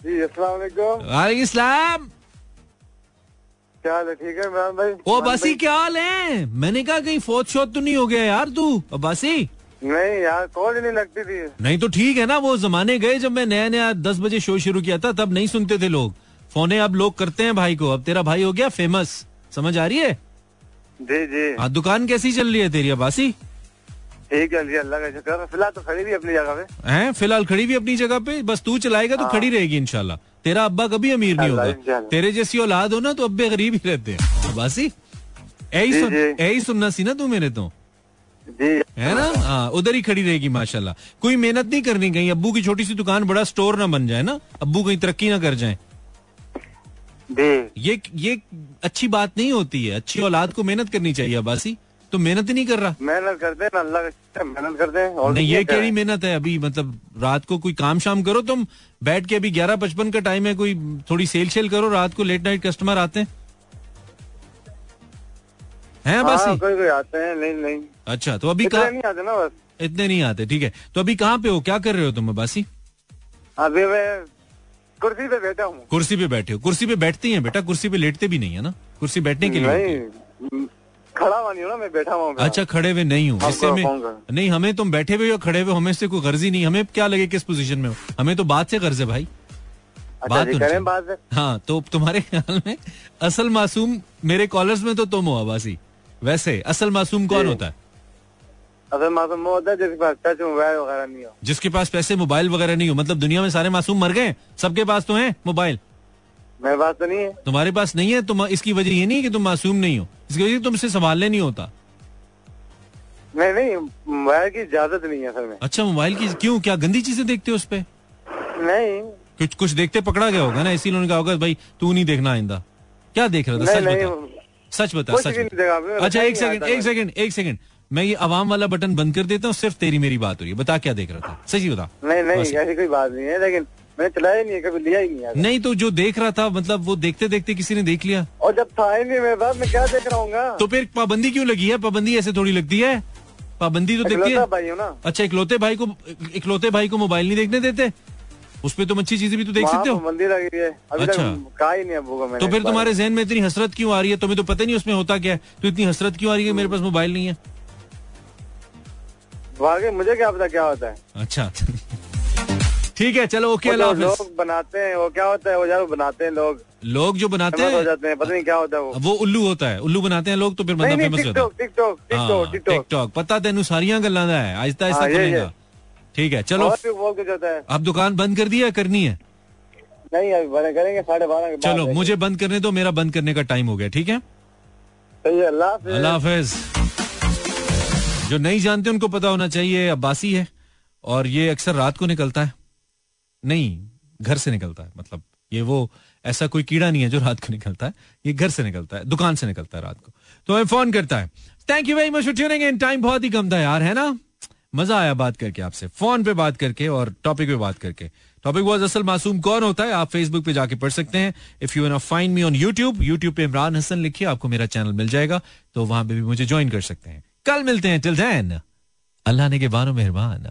जी अस्सलाम वालेकुम। वालेकुम इस्लाम क्या हाल है? ठीक है इमरान भाई? ओ क्या हाल है? मैंने कहा कहीं फोत शोत तो नहीं हो गया यार तू अब्बासी। नहीं यार कॉल ही नहीं लगती थी। नहीं तो ठीक है ना वो जमाने गए जब मैं नया नया दस बजे शो शुरू किया था तब नहीं सुनते थे लोग। फोने अब लोग करते हैं भाई को। अब तेरा भाई हो गया फ़ेमस समझ आ रही है? जी जी। हाँ दुकान कैसी चल रही है तेरी अब्बासी? ठीक है अल्लाह का शुक्र फ़िलहाल तो खड़ी भी अपनी जगह पे। हैं? फ़िलहाल खड़ी भी अपनी जगह पे? बस तू चलाएगा तो खड़ी रहेगी इनशाला तेरा अब्बा कभी अमीर नहीं होगा। तेरे जैसी औलाद हो ना तो अब्बे गरीब ही रहते हैं। अब्बासी यही सुन। यही सुनना सी ना तू मेरे तो। है ना? हाँ उधर ही खड़ी रहेगी माशाल्लाह। कोई मेहनत नहीं करनी कहीं। अब्बू की छोटी सी दुकान बड़ा स्टोर ना बन जाए ना। अब्बू कहीं तरक्की ना कर जाए। ये ये अच्छी बात नहीं होती है। अच्छी औलाद को मेहनत करनी चाहिए अब्बासी। तो मेहनत ही नहीं कर रहा। मेहनत करते हैं अल्लाह का मेहनत करते हैं और नहीं ये? केड़ी मेहनत है अभी मतलब रात को कोई काम शाम करो तुम बैठ के अभी ग्यारह पचपन का टाइम है कोई थोड़ी सेल शेल करो रात को लेट नाइट कस्टमर आते हैं। हैं हाँ, अब्बासी कोई कोई आते हैं नहीं नहीं। अच्छा तो अभी कहा नहीं आते ना बस। इतने नहीं आते ठीक है। तो अभी कहाँ पे हो? क्या कर रहे हो तुम अब्बासी? अभी मैं कुर्सी पे बैठा हूँ। कुर्सी पे बैठे हो। कुर्सी पे बैठते ही हैं बेटा कुर्सी पे लेटते भी नहीं है ना? कुर्सी बैठने के लिए खड़ा हुआ नहीं हूँ ना मैं बैठा हुआ अच्छा खड़े हुए नहीं हूँ। इससे में नहीं हमें तुम बैठे हुए हो खड़े हुए हमें से कोई गर्जी नहीं हमें क्या लगे किस पोजीशन में हो? हमें तो बात से गर्ज है भाई। अच्छा बात तो करें बात है हाँ तो तुम्हारे ख्याल में असल मासूम मेरे कॉलर्स में तो तुम हो आवासी वैसे असल मासूम कौन होता है? असल मासूम वो होता है जिसके पास टच मोबाइल वगैरह नहीं हो। जिसके पास पैसे मोबाइल वगैरह नहीं हो। मतलब दुनिया में सारे मासूम मर गए सबके पास तो है मोबाइल? मेरे पास तो नहीं है। तुम्हारे पास नहीं है? तुम इसकी वजह ये नहीं कि तुम मासूम नहीं हो। इसकी वजह तुमसे संभालने नहीं होता। नहीं नहीं मोबाइल की इजाज़त नहीं है सर में। अच्छा मोबाइल की क्यों? क्या गंदी चीज़ें देखते हो उस पे? नहीं। कुछ कुछ देखते पकड़ा गया होगा ना? इसीलिए उन्होंने कहा होगा भाई तू नहीं देखना आइंदा। क्या देख रहा था? नहीं सच बता। सच बता सच अच्छा एक सेकंड एक सेकंड एक सेकंड मैं ये आवाम वाला बटन बंद कर देता हूँ सिर्फ़ तेरी मेरी बात हो रही है। बता क्या देख रहा था? सही बता। नहीं नहीं ऐसी कोई बात नहीं है लेकिन मैंने चलाया ही नहीं कभी लिया ही नहीं नहीं तो जो देख रहा था मतलब वो देखते देखते किसी ने देख लिया? और जब था ही नहीं मेरे पास मैं क्या देख रहा हूँ तो फिर पाबंदी क्यों लगी है? पाबंदी ऐसे थोड़ी लगती है? पाबंदी तो देखती है? भाई ना। अच्छा इकलौते भाई को इकलौते भाई को मोबाइल नहीं देखने देते? उस पे तुम अच्छी चीज़ें भी तो देख सकते हो? पाबंदी लगी है। अभी अच्छा। कहा ही नहीं अबू मैंने तो फिर तुम्हारे जहन में इतनी हसरत क्यों आ रही है? तुम्हें तो पता नहीं उसमें होता क्या है। तो इतनी हसरत क्यों आ रही है? मेरे पास मोबाइल नहीं है। मुझे क्या पता क्या होता है। अच्छा। ठीक है चलो ओके अल्लाह लोग बनाते हैं वो क्या होता है? वो यार बनाते हैं लोग। लोग जो बनाते हो हैं? जाते हैं पता नहीं क्या होता है वो। वो उल्लू होता है। उल्लू बनाते हैं लोग तो फिर बंदा फ़ेमस होता है। टिकटॉक हाँ, पता तेन सारिया गल्ला दा है। आहिस्ता आहिस्ता हाँ, ये। खुलेगा ठीक है चलो। है। अब दुकान बंद कर दी है करनी है? नहीं अभी बने करेंगे साढ़े बारह चलो मुझे बंद करने दो मेरा बंद करने का टाइम हो गया ठीक है। अल्लाह हाफिज। जो नहीं जानते उनको पता होना चाहिए अब्बासी है और ये अक्सर रात को निकलता है। नहीं, घर से निकलता है। मतलब ये वो ऐसा कोई कीड़ा नहीं है जो रात को निकलता है। ये घर से निकलता है, दुकान से निकलता है रात को। तो हमें फ़ोन करता है। Thank you very much for tuning in time बहुत ही कम था यार, है ना? मज़ा आया बात करके आपसे। फ़ोन पे बात करके और टॉपिक पे बात करके। टॉपिक वॉज़ असल मासूम कौन होता है? आप फेसबुक पे जाके पढ़ सकते हैं। If you find me on YouTube YouTube पे इमरान हसन लिखिए, आपको मेरा चैनल मिल जाएगा। तो वहाँ पे भी मुझे ज्वाइन कर सकते हैं। कल मिलते हैं। टिल देन अल्लाह ने के बानो मेहरबान।